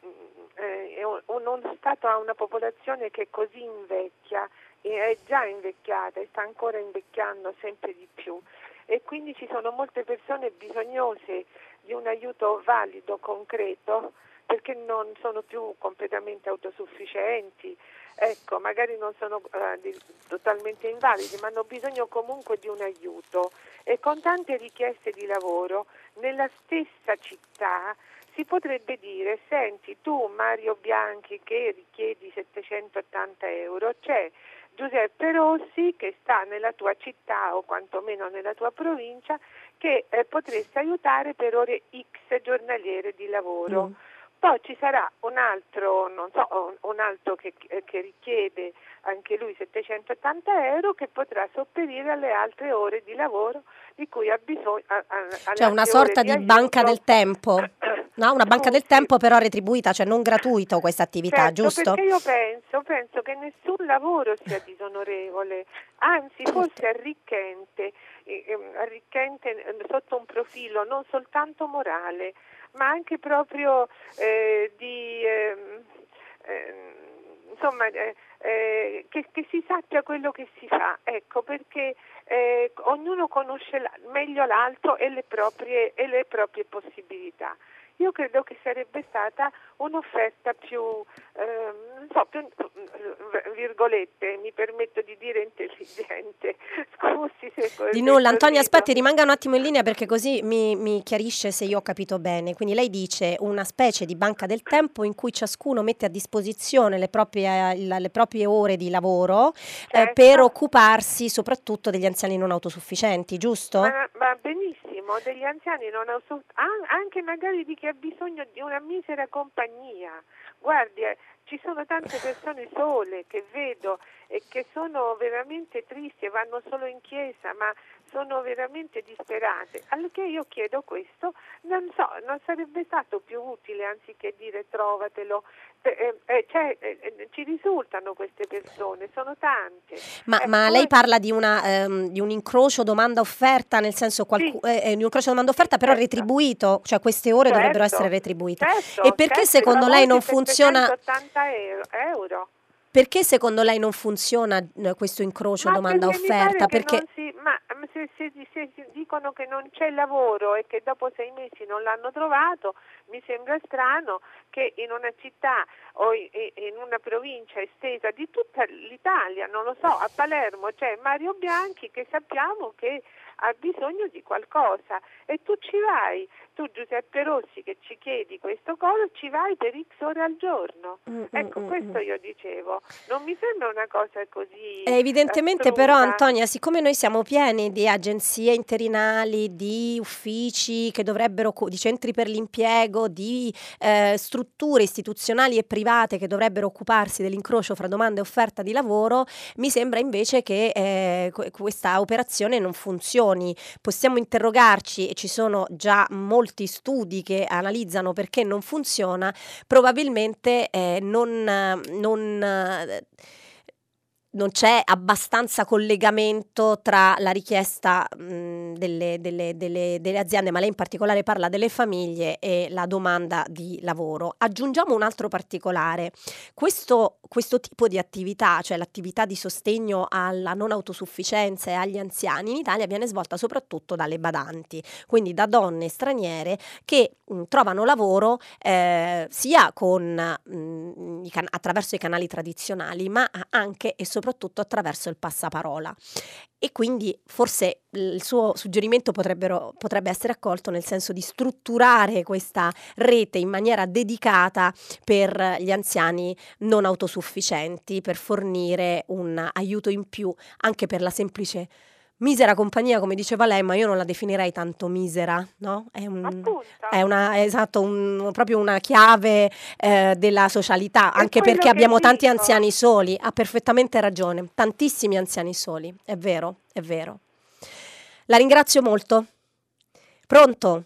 eh, uno Stato ha una popolazione che così invecchia, è già invecchiata e sta ancora invecchiando sempre di più e quindi ci sono molte persone bisognose di un aiuto valido, concreto, perché non sono più completamente autosufficienti, ecco, magari non sono uh, di, totalmente invalidi, ma hanno bisogno comunque di un aiuto e con tante richieste di lavoro nella stessa città si potrebbe dire, senti tu Mario Bianchi che richiedi 780 euro, c'è Giuseppe Rossi che sta nella tua città o quantomeno nella tua provincia che eh, potresti aiutare per ore X giornaliere di lavoro. Mm. Poi ci sarà un altro, so, un altro che, che, richiede anche lui 780 euro che potrà sopperire alle altre ore di lavoro di cui ha bisogno. Cioè una sorta di, di banca del tempo, no? una banca del tempo però retribuita, cioè non gratuito questa attività, certo, giusto? Perché io penso, penso che nessun lavoro sia disonorevole, anzi forse arricchente, ehm, arricchente sotto un profilo non soltanto morale ma anche proprio eh, di... Eh, eh, insomma, eh, eh, che, che, si sappia quello che si fa, ecco, perché eh, ognuno conosce meglio l'altro e le, proprie, e le proprie possibilità io credo che sarebbe stata un'offerta più, eh, non so, più, virgolette, mi permetto di dire intelligente. Scusi se Di nulla, Antonia, aspetti, rimanga un attimo in linea perché così mi, mi, chiarisce se io ho capito bene. Quindi lei dice una specie di banca del tempo in cui ciascuno mette a disposizione le proprie, le proprie ore di lavoro certo. eh, per occuparsi soprattutto degli anziani non autosufficienti, giusto? Ma, ma benissimo, degli anziani autosufficienti, anche magari di chi ha bisogno di una misera compagnia. Guardi, eh, ci sono tante persone sole che vedo e che sono veramente tristi e vanno solo in chiesa, ma sono veramente disperate. Allora io chiedo questo, non so, non sarebbe stato più utile anziché dire trovatelo, cioè, ci risultano queste persone, sono tante. Ma, eh, ma lei parla di, una, ehm, di, un incrocio domanda-offerta, nel senso qualcu- sì. Eh, di un incrocio domanda-offerta però certo. retribuito, cioè queste ore certo. dovrebbero essere retribuite. Certo, e perché certo, secondo lei non funziona... 80 euro. Perché secondo lei non funziona questo incrocio domanda-offerta? Perché... Si, ma se, se, se, dicono che non c'è lavoro e che dopo sei mesi non l'hanno trovato, mi sembra strano che in una città o in una provincia estesa di tutta l'Italia, non lo so, a Palermo c'è Mario Bianchi che sappiamo che ha bisogno di qualcosa e tu ci vai, tu Giuseppe Rossi che ci chiedi questo cosa, ci vai per X ore al giorno. Mm, mm ecco, mm, questo mm. io dicevo, non mi sembra una cosa così. Eh, evidentemente assoluta. però Antonia, siccome noi siamo pieni di agenzie interinali, di uffici che dovrebbero, di centri per l'impiego, di eh, strutture istituzionali e private che dovrebbero occuparsi dell'incrocio fra domanda e offerta di lavoro, mi sembra invece che eh, questa operazione non funzioni. Possiamo interrogarci e ci sono già molti studi che analizzano perché non funziona, probabilmente eh, non, non non c'è abbastanza collegamento tra la richiesta mh, delle, delle, delle, delle, aziende, ma lei in particolare parla delle famiglie e la domanda di lavoro. Aggiungiamo un altro particolare. Questo, questo tipo di attività, cioè l'attività di sostegno alla non autosufficienza e agli anziani, in Italia viene svolta soprattutto dalle badanti, quindi da donne straniere che mh, trovano lavoro eh, sia con, mh, can- attraverso i canali tradizionali, ma anche e soprattutto soprattutto attraverso il passaparola. E quindi forse il suo suggerimento potrebbe essere accolto nel senso di strutturare questa rete in maniera dedicata per gli anziani non autosufficienti, per fornire un aiuto in più anche per la semplice misera compagnia, come diceva lei, ma io non la definirei tanto misera, no? È, un, è una, è esatto, un, proprio una chiave eh, della socialità, è anche perché abbiamo dico. tanti anziani soli, ha perfettamente ragione, tantissimi anziani soli, è vero, è vero. La ringrazio molto. Pronto?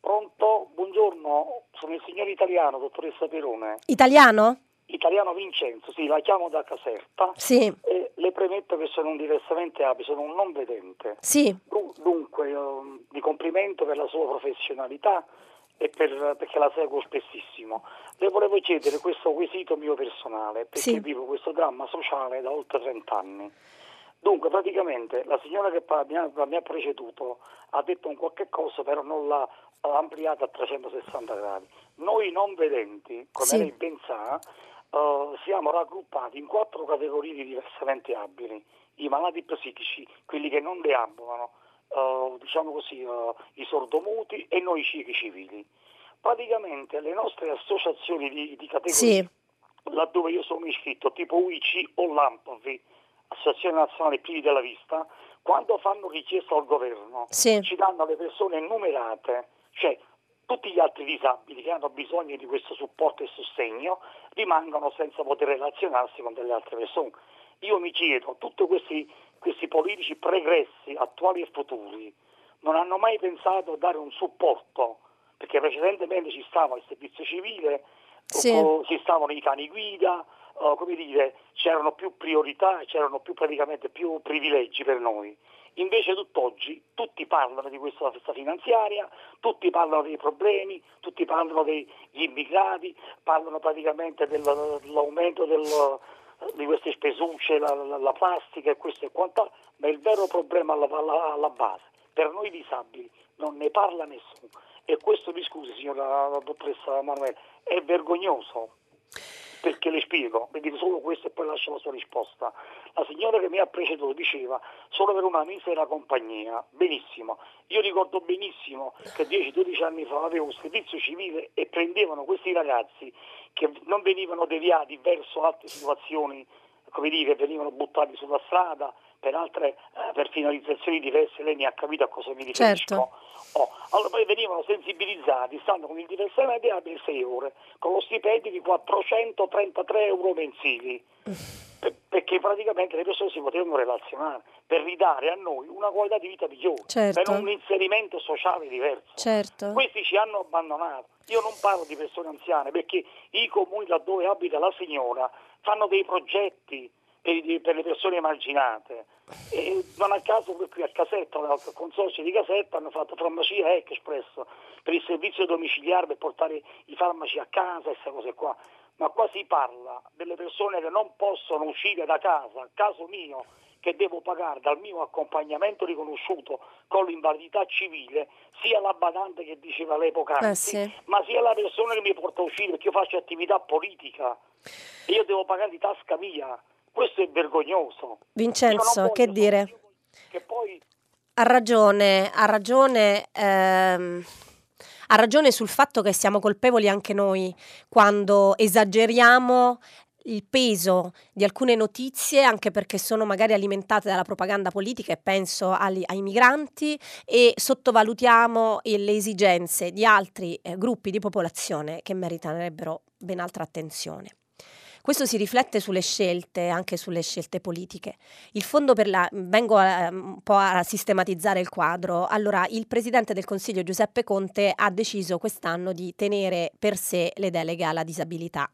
Pronto, buongiorno, sono il signor italiano, dottoressa Perone. Italiano? Italiano Vincenzo, sì, la chiamo da Caserta. Sì. E le premetto che sono un diversamente abile, sono un non vedente. Sì. Dunque, di complimento per la sua professionalità e per, perché la seguo spessissimo. Le volevo chiedere questo quesito mio personale, perché sì. vivo questo dramma sociale da oltre 30 anni. Dunque, praticamente, la signora che mi ha, mi ha preceduto ha detto un qualche cosa, però non l'ha ampliata a 360 gradi. Noi non vedenti, come sì. lei ben sa, uh, siamo raggruppati in quattro categorie di diversamente abili, i malati psichici, quelli che non deambulano, uh, diciamo così, uh, i sordomuti e noi ciechi civili. Praticamente le nostre associazioni di, di categorie, sì. laddove io sono iscritto, tipo UIC o LAMPV, Associazione Nazionale Piedi della Vista, quando fanno richiesta al governo sì. ci danno le persone numerate, cioè tutti gli altri disabili che hanno bisogno di questo supporto e sostegno rimangono senza poter relazionarsi con delle altre persone. Io mi chiedo, tutti questi, questi politici pregressi, attuali e futuri, non hanno mai pensato a dare un supporto, perché precedentemente ci stava il servizio civile, sì. ci stavano i cani guida, come dire, c'erano più priorità, c'erano più, praticamente più privilegi per noi. Invece tutt'oggi tutti parlano di questa festa finanziaria, tutti parlano dei problemi, tutti parlano degli immigrati, parlano praticamente dell'aumento del, di queste spesucce, la, la, la, plastica e questo e quant'altro, ma il vero problema alla, alla, alla, base, per noi disabili, non ne parla nessuno. E questo, mi scusi signora dottoressa Manuela, è vergognoso. Perché le spiego, le dico solo questo e poi lascio la sua risposta. La signora che mi ha preceduto diceva solo per una misera compagnia, benissimo. Io ricordo benissimo che 10-12 anni fa avevo un servizio civile e prendevano questi ragazzi che non venivano deviati verso altre situazioni, come dire, venivano buttati sulla strada per altre eh, per finalizzazioni diverse, lei mi ha capito a cosa mi riferisco. Certo. Oh, allora poi venivano sensibilizzati, stando con il diversamente abile 6 ore, con lo stipendio di 433 euro mensili. Per, perché praticamente le persone si potevano relazionare per ridare a noi una qualità di vita migliore, certo. per un inserimento sociale diverso. Certo. Questi ci hanno abbandonato. Io non parlo di persone anziane perché i comuni laddove abita la signora fanno dei progetti per, le persone emarginate. E non a caso qui a Caserta, al consorzio di Caserta, hanno fatto farmacia Express per il servizio domiciliare per portare i farmaci a casa, queste cose qua. Ma qua si parla delle persone che non possono uscire da casa, caso mio, che devo pagare dal mio accompagnamento riconosciuto con l'invalidità civile, sia la badante che diceva all'epoca, eh sì. ma sia la persona che mi porta a uscire perché io faccio attività politica e io devo pagare di tasca mia. Questo è vergognoso. Vincenzo, che dire? Che poi... Ha ragione, ha ragione. Ehm ha ragione sul fatto che siamo colpevoli anche noi quando esageriamo il peso di alcune notizie, anche perché sono magari alimentate dalla propaganda politica e penso ai, ai migranti, e sottovalutiamo le esigenze di altri eh, gruppi di popolazione che meriterebbero ben altra attenzione. Questo si riflette sulle scelte, anche sulle scelte politiche. Il fondo per la... vengo a, un po' a sistematizzare il quadro. Allora, il Presidente del Consiglio Giuseppe Conte ha deciso quest'anno di tenere per sé le deleghe alla disabilità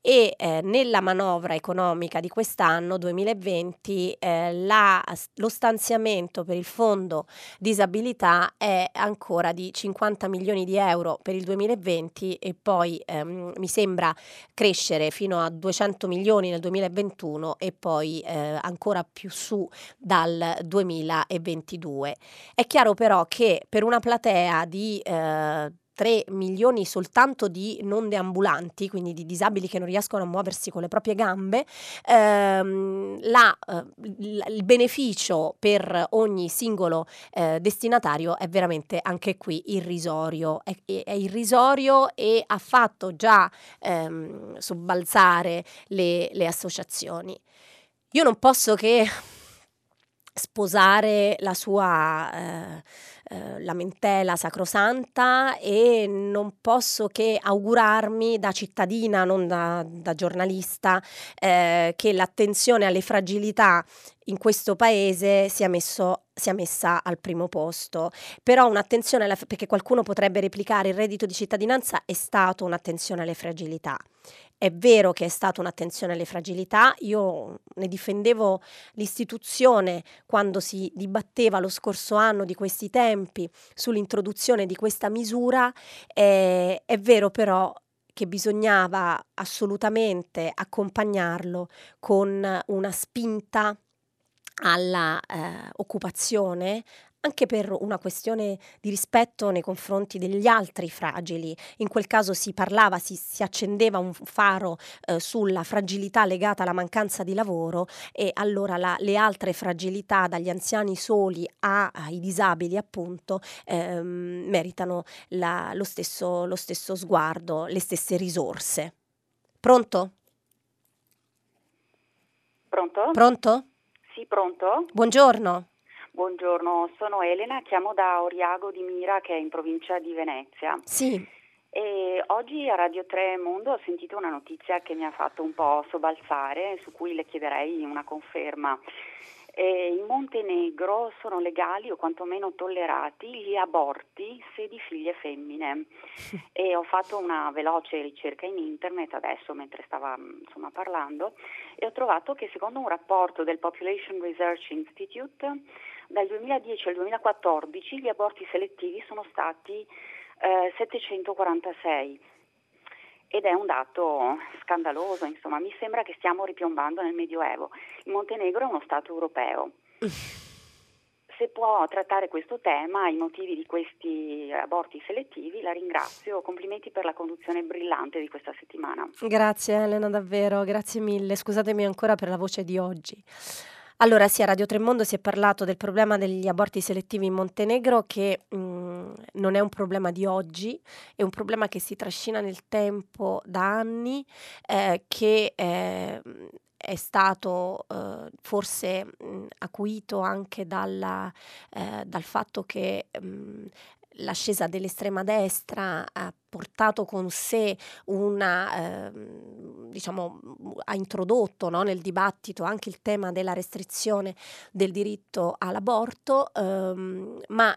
e eh, nella manovra economica di quest'anno 2020 eh, la, lo stanziamento per il fondo disabilità è ancora di 50 milioni di euro per il 2020 e poi ehm, mi sembra crescere fino a 200 milioni nel 2021 e poi eh, ancora più su dal 2022. È chiaro però che per una platea di eh, 3 milioni soltanto di non deambulanti, quindi di disabili che non riescono a muoversi con le proprie gambe, ehm, la, eh, il beneficio per ogni singolo eh, destinatario è veramente anche qui irrisorio. È, è, irrisorio e ha fatto già ehm, sobbalzare le, le associazioni. Io non posso che sposare la sua eh, eh, lamentela sacrosanta e non posso che augurarmi da cittadina, non da, da giornalista, eh, che l'attenzione alle fragilità in questo paese sia, messo, sia, messa al primo posto. Però un'attenzione, alla, perché qualcuno potrebbe replicare il reddito di cittadinanza, è stato un'attenzione alle fragilità. È vero che è stata un'attenzione alle fragilità, io ne difendevo l'istituzione quando si dibatteva lo scorso anno di questi tempi sull'introduzione di questa misura, eh, è vero però che bisognava assolutamente accompagnarlo con una spinta alla eh, occupazione, anche per una questione di rispetto nei confronti degli altri fragili. In quel caso si parlava, si, si accendeva un faro eh, sulla fragilità legata alla mancanza di lavoro e allora la, le altre fragilità, dagli anziani soli a, ai disabili appunto, ehm, meritano la, lo, stesso, lo stesso sguardo, le stesse risorse. Pronto? Pronto? Pronto? Sì, pronto? Buongiorno. Buongiorno, sono Elena, chiamo da Oriago di Mira che è in provincia di Venezia. Sì. E oggi a Radio 3 Mondo ho sentito una notizia che mi ha fatto un po' sobbalzare, su cui le chiederei una conferma. E in Montenegro sono legali o quantomeno tollerati gli aborti se di figlie femmine e ho fatto una veloce ricerca in internet adesso mentre stava insomma, parlando e ho trovato che secondo un rapporto del Population Research Institute dal 2010 al 2014 gli aborti selettivi sono stati eh, 746 ed è un dato scandaloso, insomma, mi sembra che stiamo ripiombando nel Medioevo. Il Montenegro è uno Stato europeo. Se può trattare questo tema, i motivi di questi aborti selettivi, la ringrazio. Complimenti per la conduzione brillante di questa settimana. Grazie Elena, davvero, grazie mille. Scusatemi ancora per la voce di oggi. Allora sì, a Radio Tremondo si è parlato del problema degli aborti selettivi in Montenegro che mh, mm, non è un problema di oggi, è un problema che si trascina nel tempo da anni, eh, che eh, è stato eh, forse mh, acuito anche dalla, eh, dal fatto che mh, l'ascesa dell'estrema destra ha portato con sé una, eh, diciamo, ha introdotto no, nel dibattito anche il tema della restrizione del diritto all'aborto, ehm, ma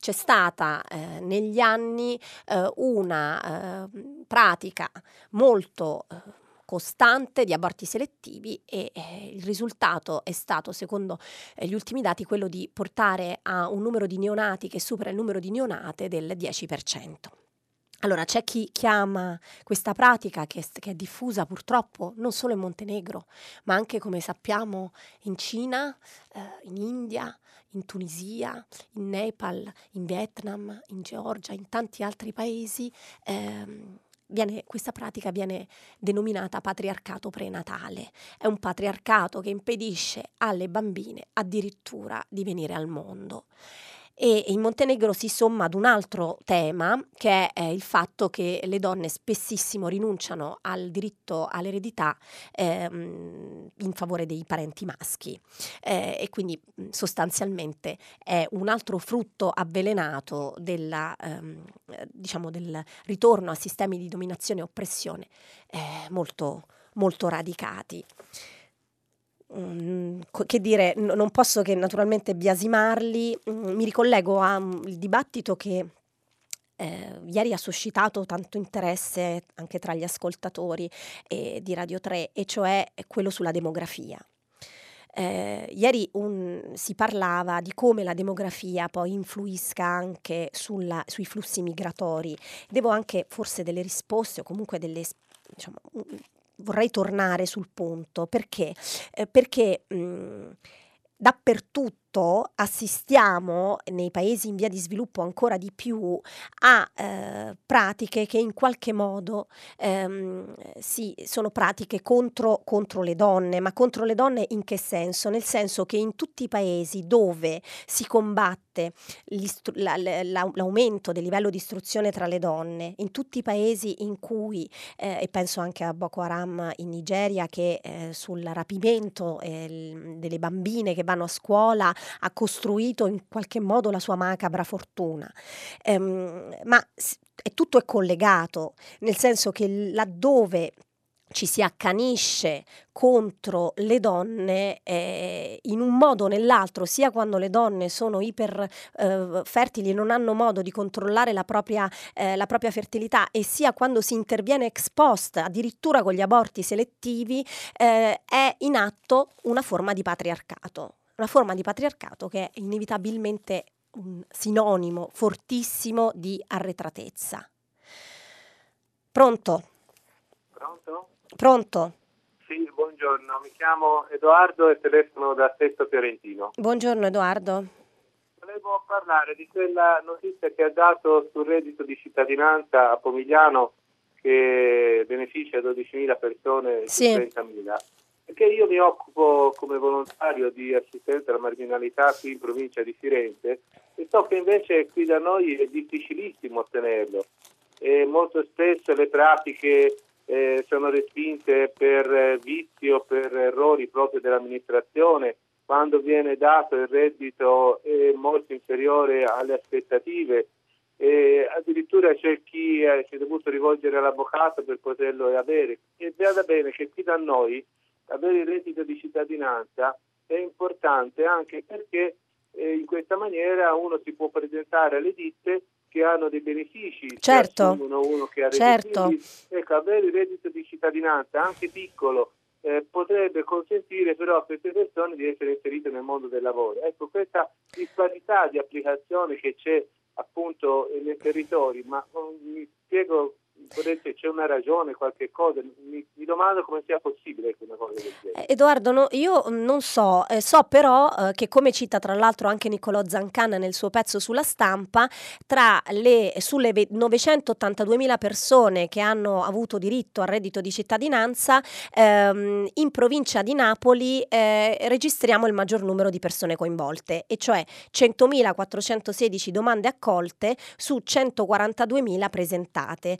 c'è stata eh, negli anni eh, una eh, pratica molto eh, costante di aborti selettivi e eh, il risultato è stato, secondo eh, gli ultimi dati, quello di portare a un numero di neonati che supera il numero di neonate del 10%. Allora, c'è chi chiama questa pratica che, che, è diffusa purtroppo non solo in Montenegro, ma anche, come sappiamo, in Cina, eh, in India, in Tunisia, in Nepal, in Vietnam, in Georgia, in tanti altri paesi. Ehm, viene, questa pratica viene denominata patriarcato prenatale. È un patriarcato che impedisce alle bambine addirittura di venire al mondo e in Montenegro si somma ad un altro tema che è il fatto che le donne spessissimo rinunciano al diritto all'eredità ehm, in favore dei parenti maschi eh, e quindi sostanzialmente è un altro frutto avvelenato della, ehm, diciamo del ritorno a sistemi di dominazione e oppressione eh, molto, molto radicati. Mm, che dire, non posso che naturalmente biasimarli, mm, mi ricollego al mm, dibattito che eh, ieri ha suscitato tanto interesse anche tra gli ascoltatori eh, di Radio 3, e cioè quello sulla demografia. Eh, ieri un, si parlava di come la demografia poi influisca anche sulla, sui flussi migratori. Devo anche forse delle risposte o comunque delle diciamo, vorrei tornare sul punto perché, eh, perché mh, dappertutto assistiamo nei paesi in via di sviluppo ancora di più a eh, pratiche che in qualche modo ehm, sì, sono pratiche contro, contro, le donne, ma contro le donne in che senso? Nel senso che in tutti i paesi dove si combatte la, la, l'aumento del livello di istruzione tra le donne, in tutti i paesi in cui, eh, e penso anche a Boko Haram in Nigeria che eh, sul rapimento eh, delle bambine che vanno a scuola ha costruito in qualche modo la sua macabra fortuna. Ehm, ma tutto è collegato, nel senso che laddove ci si accanisce contro le donne eh, in un modo o nell'altro, sia quando le donne sono iper eh, fertili e non hanno modo di controllare la propria, eh, la propria, fertilità, e sia quando si interviene ex post, addirittura con gli aborti selettivi, eh, è in atto una forma di patriarcato una forma di patriarcato che è inevitabilmente un sinonimo fortissimo di arretratezza. Pronto? Pronto? Pronto? Sì, buongiorno, mi chiamo Edoardo e telefono da Sesto Fiorentino. Buongiorno Edoardo. Volevo parlare di quella notizia che ha dato sul reddito di cittadinanza a Pomigliano che beneficia 12.000 persone sì. 30.000 perché io mi occupo come volontario di assistenza alla marginalità qui in provincia di Firenze e so che invece qui da noi è difficilissimo ottenerlo. E molto spesso le pratiche eh, sono respinte per eh, vizi o per errori proprio dell'amministrazione. Quando viene dato il reddito è molto inferiore alle aspettative. E addirittura c'è chi eh, si è dovuto rivolgere all'avvocato per poterlo avere. E veda bene che qui da noi avere il reddito di cittadinanza è importante anche perché eh, in questa maniera uno si può presentare alle ditte che hanno dei benefici, certo, uno che ha certo. ecco, avere il reddito di cittadinanza anche piccolo eh, potrebbe consentire però a queste persone di essere inserite nel mondo del lavoro. Ecco, questa disparità di applicazione che c'è appunto nei territori, ma um, mi spiego c'è una ragione, qualche cosa, mi, mi, domando come sia possibile una cosa del genere. Eh, Edoardo, no, io non so, eh, so però eh, che come cita tra l'altro anche Niccolò Zancan nel suo pezzo sulla stampa, tra le, sulle 982.000 persone che hanno avuto diritto al reddito di cittadinanza, ehm, in provincia di Napoli eh, registriamo il maggior numero di persone coinvolte, e cioè 100.416 domande accolte su 142.000 presentate.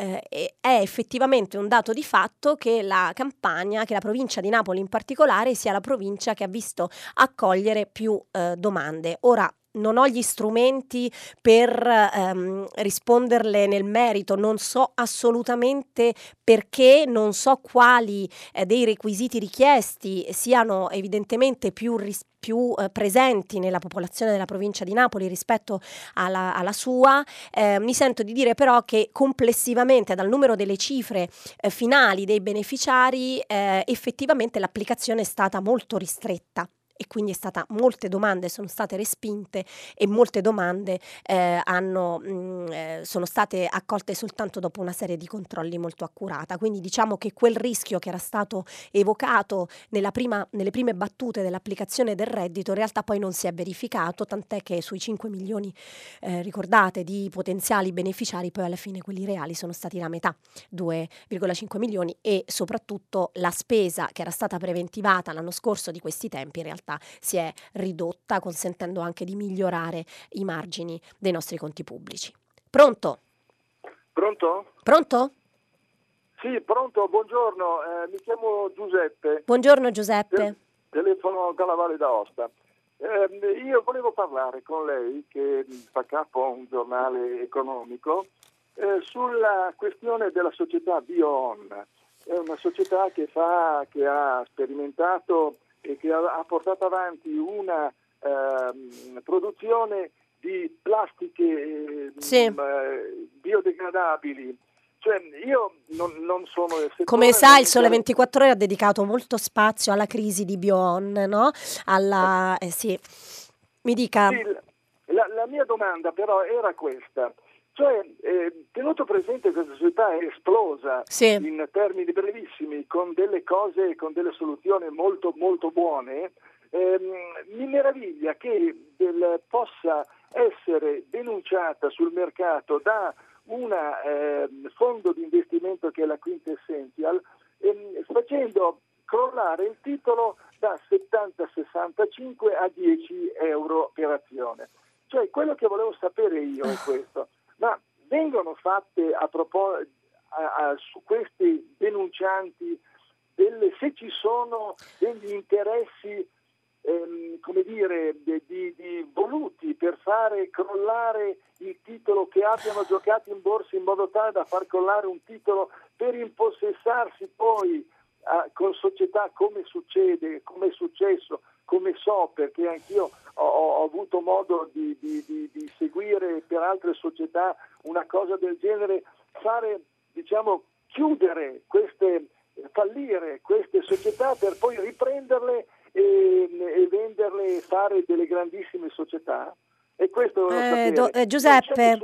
Eh, è effettivamente un dato di fatto che la Campania, che la provincia di Napoli in particolare, sia la provincia che ha visto accogliere più eh, domande. Ora, non ho gli strumenti per ehm, risponderle nel merito, non so assolutamente perché, non so quali eh, dei requisiti richiesti siano evidentemente più rispetto più eh, presenti nella popolazione della provincia di Napoli rispetto alla, alla sua, eh, mi sento di dire però che complessivamente dal numero delle cifre eh, finali dei beneficiari eh, effettivamente l'applicazione è stata molto ristretta e quindi è stata, molte domande sono state respinte e molte domande eh, hanno, mh, mm, eh, sono state accolte soltanto dopo una serie di controlli molto accurata. Quindi diciamo che quel rischio che era stato evocato prima, nelle prime battute dell'applicazione del reddito in realtà poi non si è verificato, tant'è che sui 5 milioni, eh, ricordate, di potenziali beneficiari poi alla fine quelli reali sono stati la metà, 2,5 milioni e soprattutto la spesa che era stata preventivata l'anno scorso di questi tempi in realtà realtà si è ridotta, consentendo anche di migliorare i margini dei nostri conti pubblici. Pronto? Pronto? Pronto? Sì, pronto, buongiorno, eh, mi chiamo Giuseppe. Buongiorno Giuseppe. telefono dalla Valle d'Aosta. Eh, io volevo parlare con lei, che fa capo a un giornale economico, eh, sulla questione della società BioOn. È una società che, fa, che ha sperimentato che ha, portato avanti una eh, produzione di plastiche sì. mh, eh, biodegradabili. Cioè, io non, non sono Come sai, il Sole 24 Ore ha dedicato molto spazio alla crisi di Bion, no? Alla, eh, sì. Mi dica. Sì, la, la mia domanda però era questa. Cioè, eh, tenuto presente che questa società è esplosa sì. in termini brevissimi, con delle cose, con delle soluzioni molto, molto buone, ehm, mi meraviglia che del, possa essere denunciata sul mercato da un eh, fondo di investimento che è la Quintessential, ehm, facendo crollare il titolo da 70-65 a 10 euro per azione. Cioè, quello che volevo sapere io è questo ma vengono fatte a propos- a, a, su questi denuncianti delle, se ci sono degli interessi ehm, come dire, di, di, di voluti per fare crollare il titolo che abbiano giocato in borsa in modo tale da far crollare un titolo per impossessarsi poi con società come succede, come è successo, come so perché anch'io ho, ho avuto modo di, di, di, di, seguire per altre società una cosa del genere, fare, diciamo, chiudere queste, fallire queste società per poi riprenderle e, e venderle e fare delle grandissime società. E questo eh, do, eh, Giuseppe?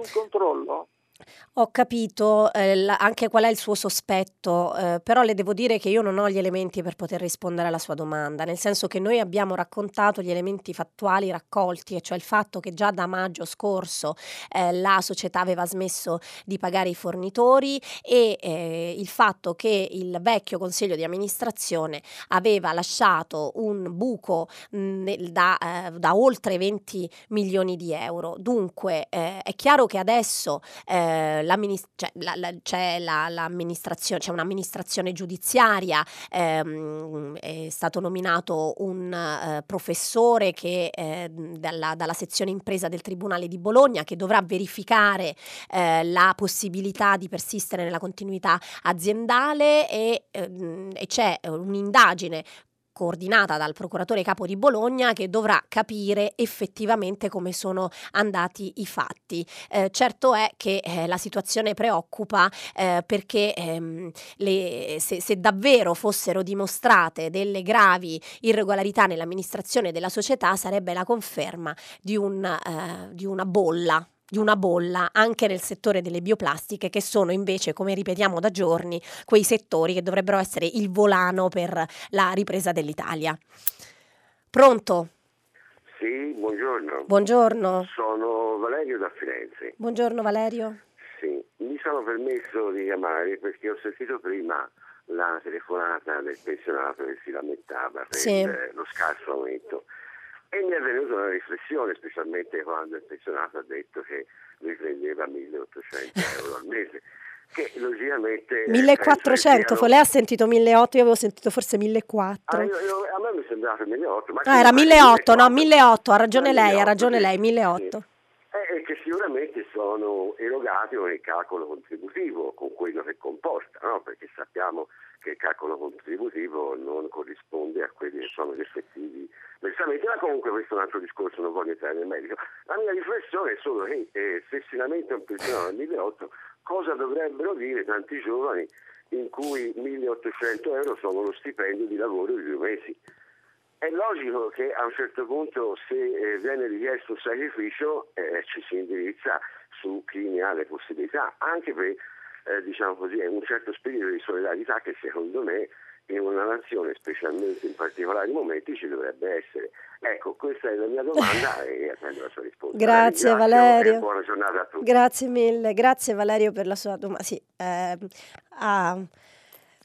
Ho capito eh, la, anche qual è il suo sospetto, eh, però le devo dire che io non ho gli elementi per poter rispondere alla sua domanda, nel senso che noi abbiamo raccontato gli elementi fattuali raccolti, e cioè il fatto che già da maggio scorso eh, la società aveva smesso di pagare i fornitori e eh, il fatto che il vecchio consiglio di amministrazione aveva lasciato un buco mh, da, eh, da, oltre 20 milioni di euro. Dunque eh, è chiaro che adesso eh, cioè, la, la, c'è la, c'è un'amministrazione giudiziaria, ehm, è stato nominato un eh, professore che, eh, dalla, dalla, sezione impresa del Tribunale di Bologna che dovrà verificare eh, la possibilità di persistere nella continuità aziendale e, ehm, e c'è un'indagine coordinata dal procuratore capo di Bologna che dovrà capire effettivamente come sono andati i fatti. Eh, certo è che eh, la situazione preoccupa eh, perché ehm, le, se, se, davvero fossero dimostrate delle gravi irregolarità nell'amministrazione della società sarebbe la conferma di, un, eh, di una bolla di una bolla anche nel settore delle bioplastiche che sono invece, come ripetiamo da giorni, quei settori che dovrebbero essere il volano per la ripresa dell'Italia. Pronto? Sì, buongiorno. Buongiorno. Sono Valerio da Firenze. Buongiorno Valerio. Sì, mi sono permesso di chiamare perché ho sentito prima la telefonata del pensionato che si lamentava per sì. lo scarso aumento. E mi è venuta una riflessione, specialmente quando il pensionato ha detto che lui prendeva 1800 euro al mese. Che logicamente 1400, siano... lei ha sentito 1800, io avevo sentito forse 1400. Ah, io, io, a me mi sembrava 1800. Ma ah, era 1800, no, 1800, ha ragione lei, ha ragione lei, 1800. Sì. Eh, che sicuramente sono erogati con il calcolo contributivo, con quello che comporta, no? perché sappiamo che il calcolo contributivo non corrisponde a quelli che sono gli effettivi versamenti, ma comunque questo è un altro discorso, non voglio entrare nel merito. La mia riflessione è solo che eh, se si lamenta un pensionato nel 2008, cosa dovrebbero dire tanti giovani in cui 1800 euro sono lo stipendio di lavoro di due mesi? È logico che a un certo punto se eh, viene richiesto un sacrificio eh, ci si indirizza su chi ne ha le possibilità, anche per eh, diciamo così, un certo spirito di solidarietà che secondo me in una nazione, specialmente in particolari momenti, ci dovrebbe essere. Ecco, questa è la mia domanda e attendo la sua risposta. Grazie Valerio. buona giornata a tutti. Grazie mille, grazie Valerio per la sua domanda. Sì, eh, ah,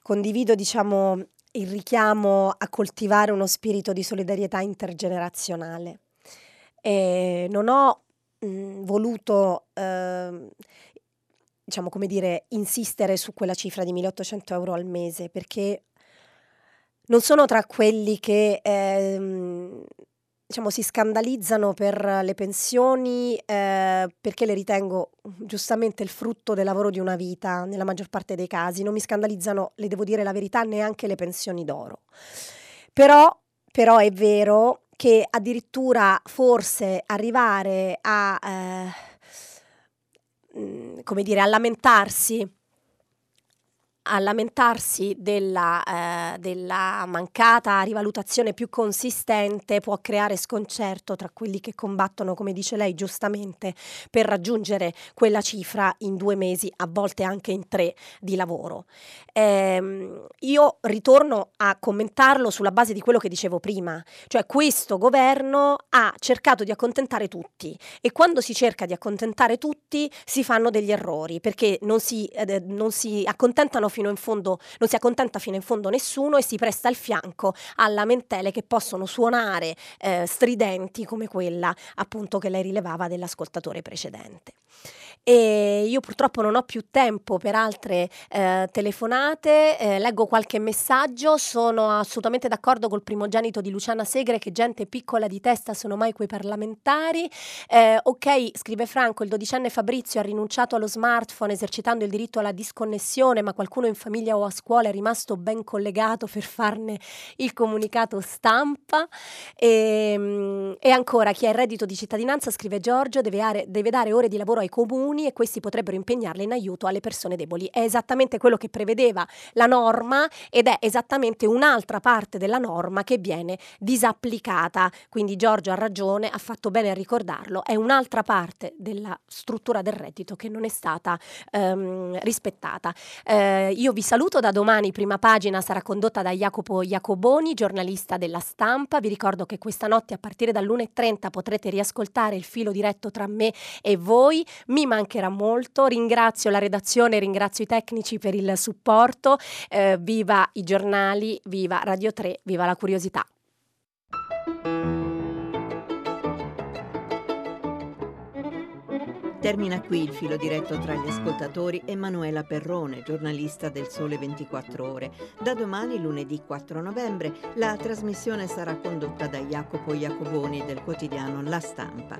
condivido diciamo, il richiamo a coltivare uno spirito di solidarietà intergenerazionale. E non ho mh, voluto eh, diciamo come dire, insistere su quella cifra di 1800 euro al mese perché non sono tra quelli che ehm, diciamo, si scandalizzano per le pensioni eh, perché le ritengo giustamente il frutto del lavoro di una vita nella maggior parte dei casi. Non mi scandalizzano, le devo dire la verità, neanche le pensioni d'oro. Però, però è vero che addirittura forse arrivare a... Eh, come dire, a lamentarsi a lamentarsi della, eh, della, mancata rivalutazione più consistente può creare sconcerto tra quelli che combattono, come dice lei giustamente, per raggiungere quella cifra in due mesi, a volte anche in tre di lavoro. Eh, io ritorno a commentarlo sulla base di quello che dicevo prima, cioè questo governo ha cercato di accontentare tutti e quando si cerca di accontentare tutti si fanno degli errori perché non si, eh, non si accontentano fino in fondo, non si accontenta fino in fondo nessuno e si presta il fianco a lamentele che possono suonare eh, stridenti come quella appunto che lei rilevava dell'ascoltatore precedente. E io purtroppo non ho più tempo per altre eh, telefonate, eh, leggo qualche messaggio, sono assolutamente d'accordo col primogenito di Luciana Segre che gente piccola di testa sono mai quei parlamentari. Eh, ok, scrive Franco, il dodicenne Fabrizio ha rinunciato allo smartphone esercitando il diritto alla disconnessione, ma qualcuno in famiglia o a scuola è rimasto ben collegato per farne il comunicato stampa. E, ehm, e ancora, chi ha il reddito di cittadinanza, scrive Giorgio, deve, are, deve dare ore di lavoro ai comuni e questi potrebbero impegnarle in aiuto alle persone deboli. È esattamente quello che prevedeva la norma ed è esattamente un'altra parte della norma che viene disapplicata. Quindi Giorgio ha ragione, ha fatto bene a ricordarlo, è un'altra parte della struttura del reddito che non è stata ehm, rispettata. Eh, io vi saluto da domani, prima pagina sarà condotta da Jacopo Jacoboni, giornalista della stampa. Vi ricordo che questa notte a partire dall'1.30 potrete riascoltare il filo diretto tra me e voi. Mi mancherà molto, ringrazio la redazione, ringrazio i tecnici per il supporto. Eh, viva i giornali, viva Radio 3, viva la curiosità. Termina qui il filo diretto tra gli ascoltatori Emanuela Perrone, giornalista del Sole 24 Ore. Da domani, lunedì 4 novembre, la trasmissione sarà condotta da Jacopo Jacoboni del quotidiano La Stampa.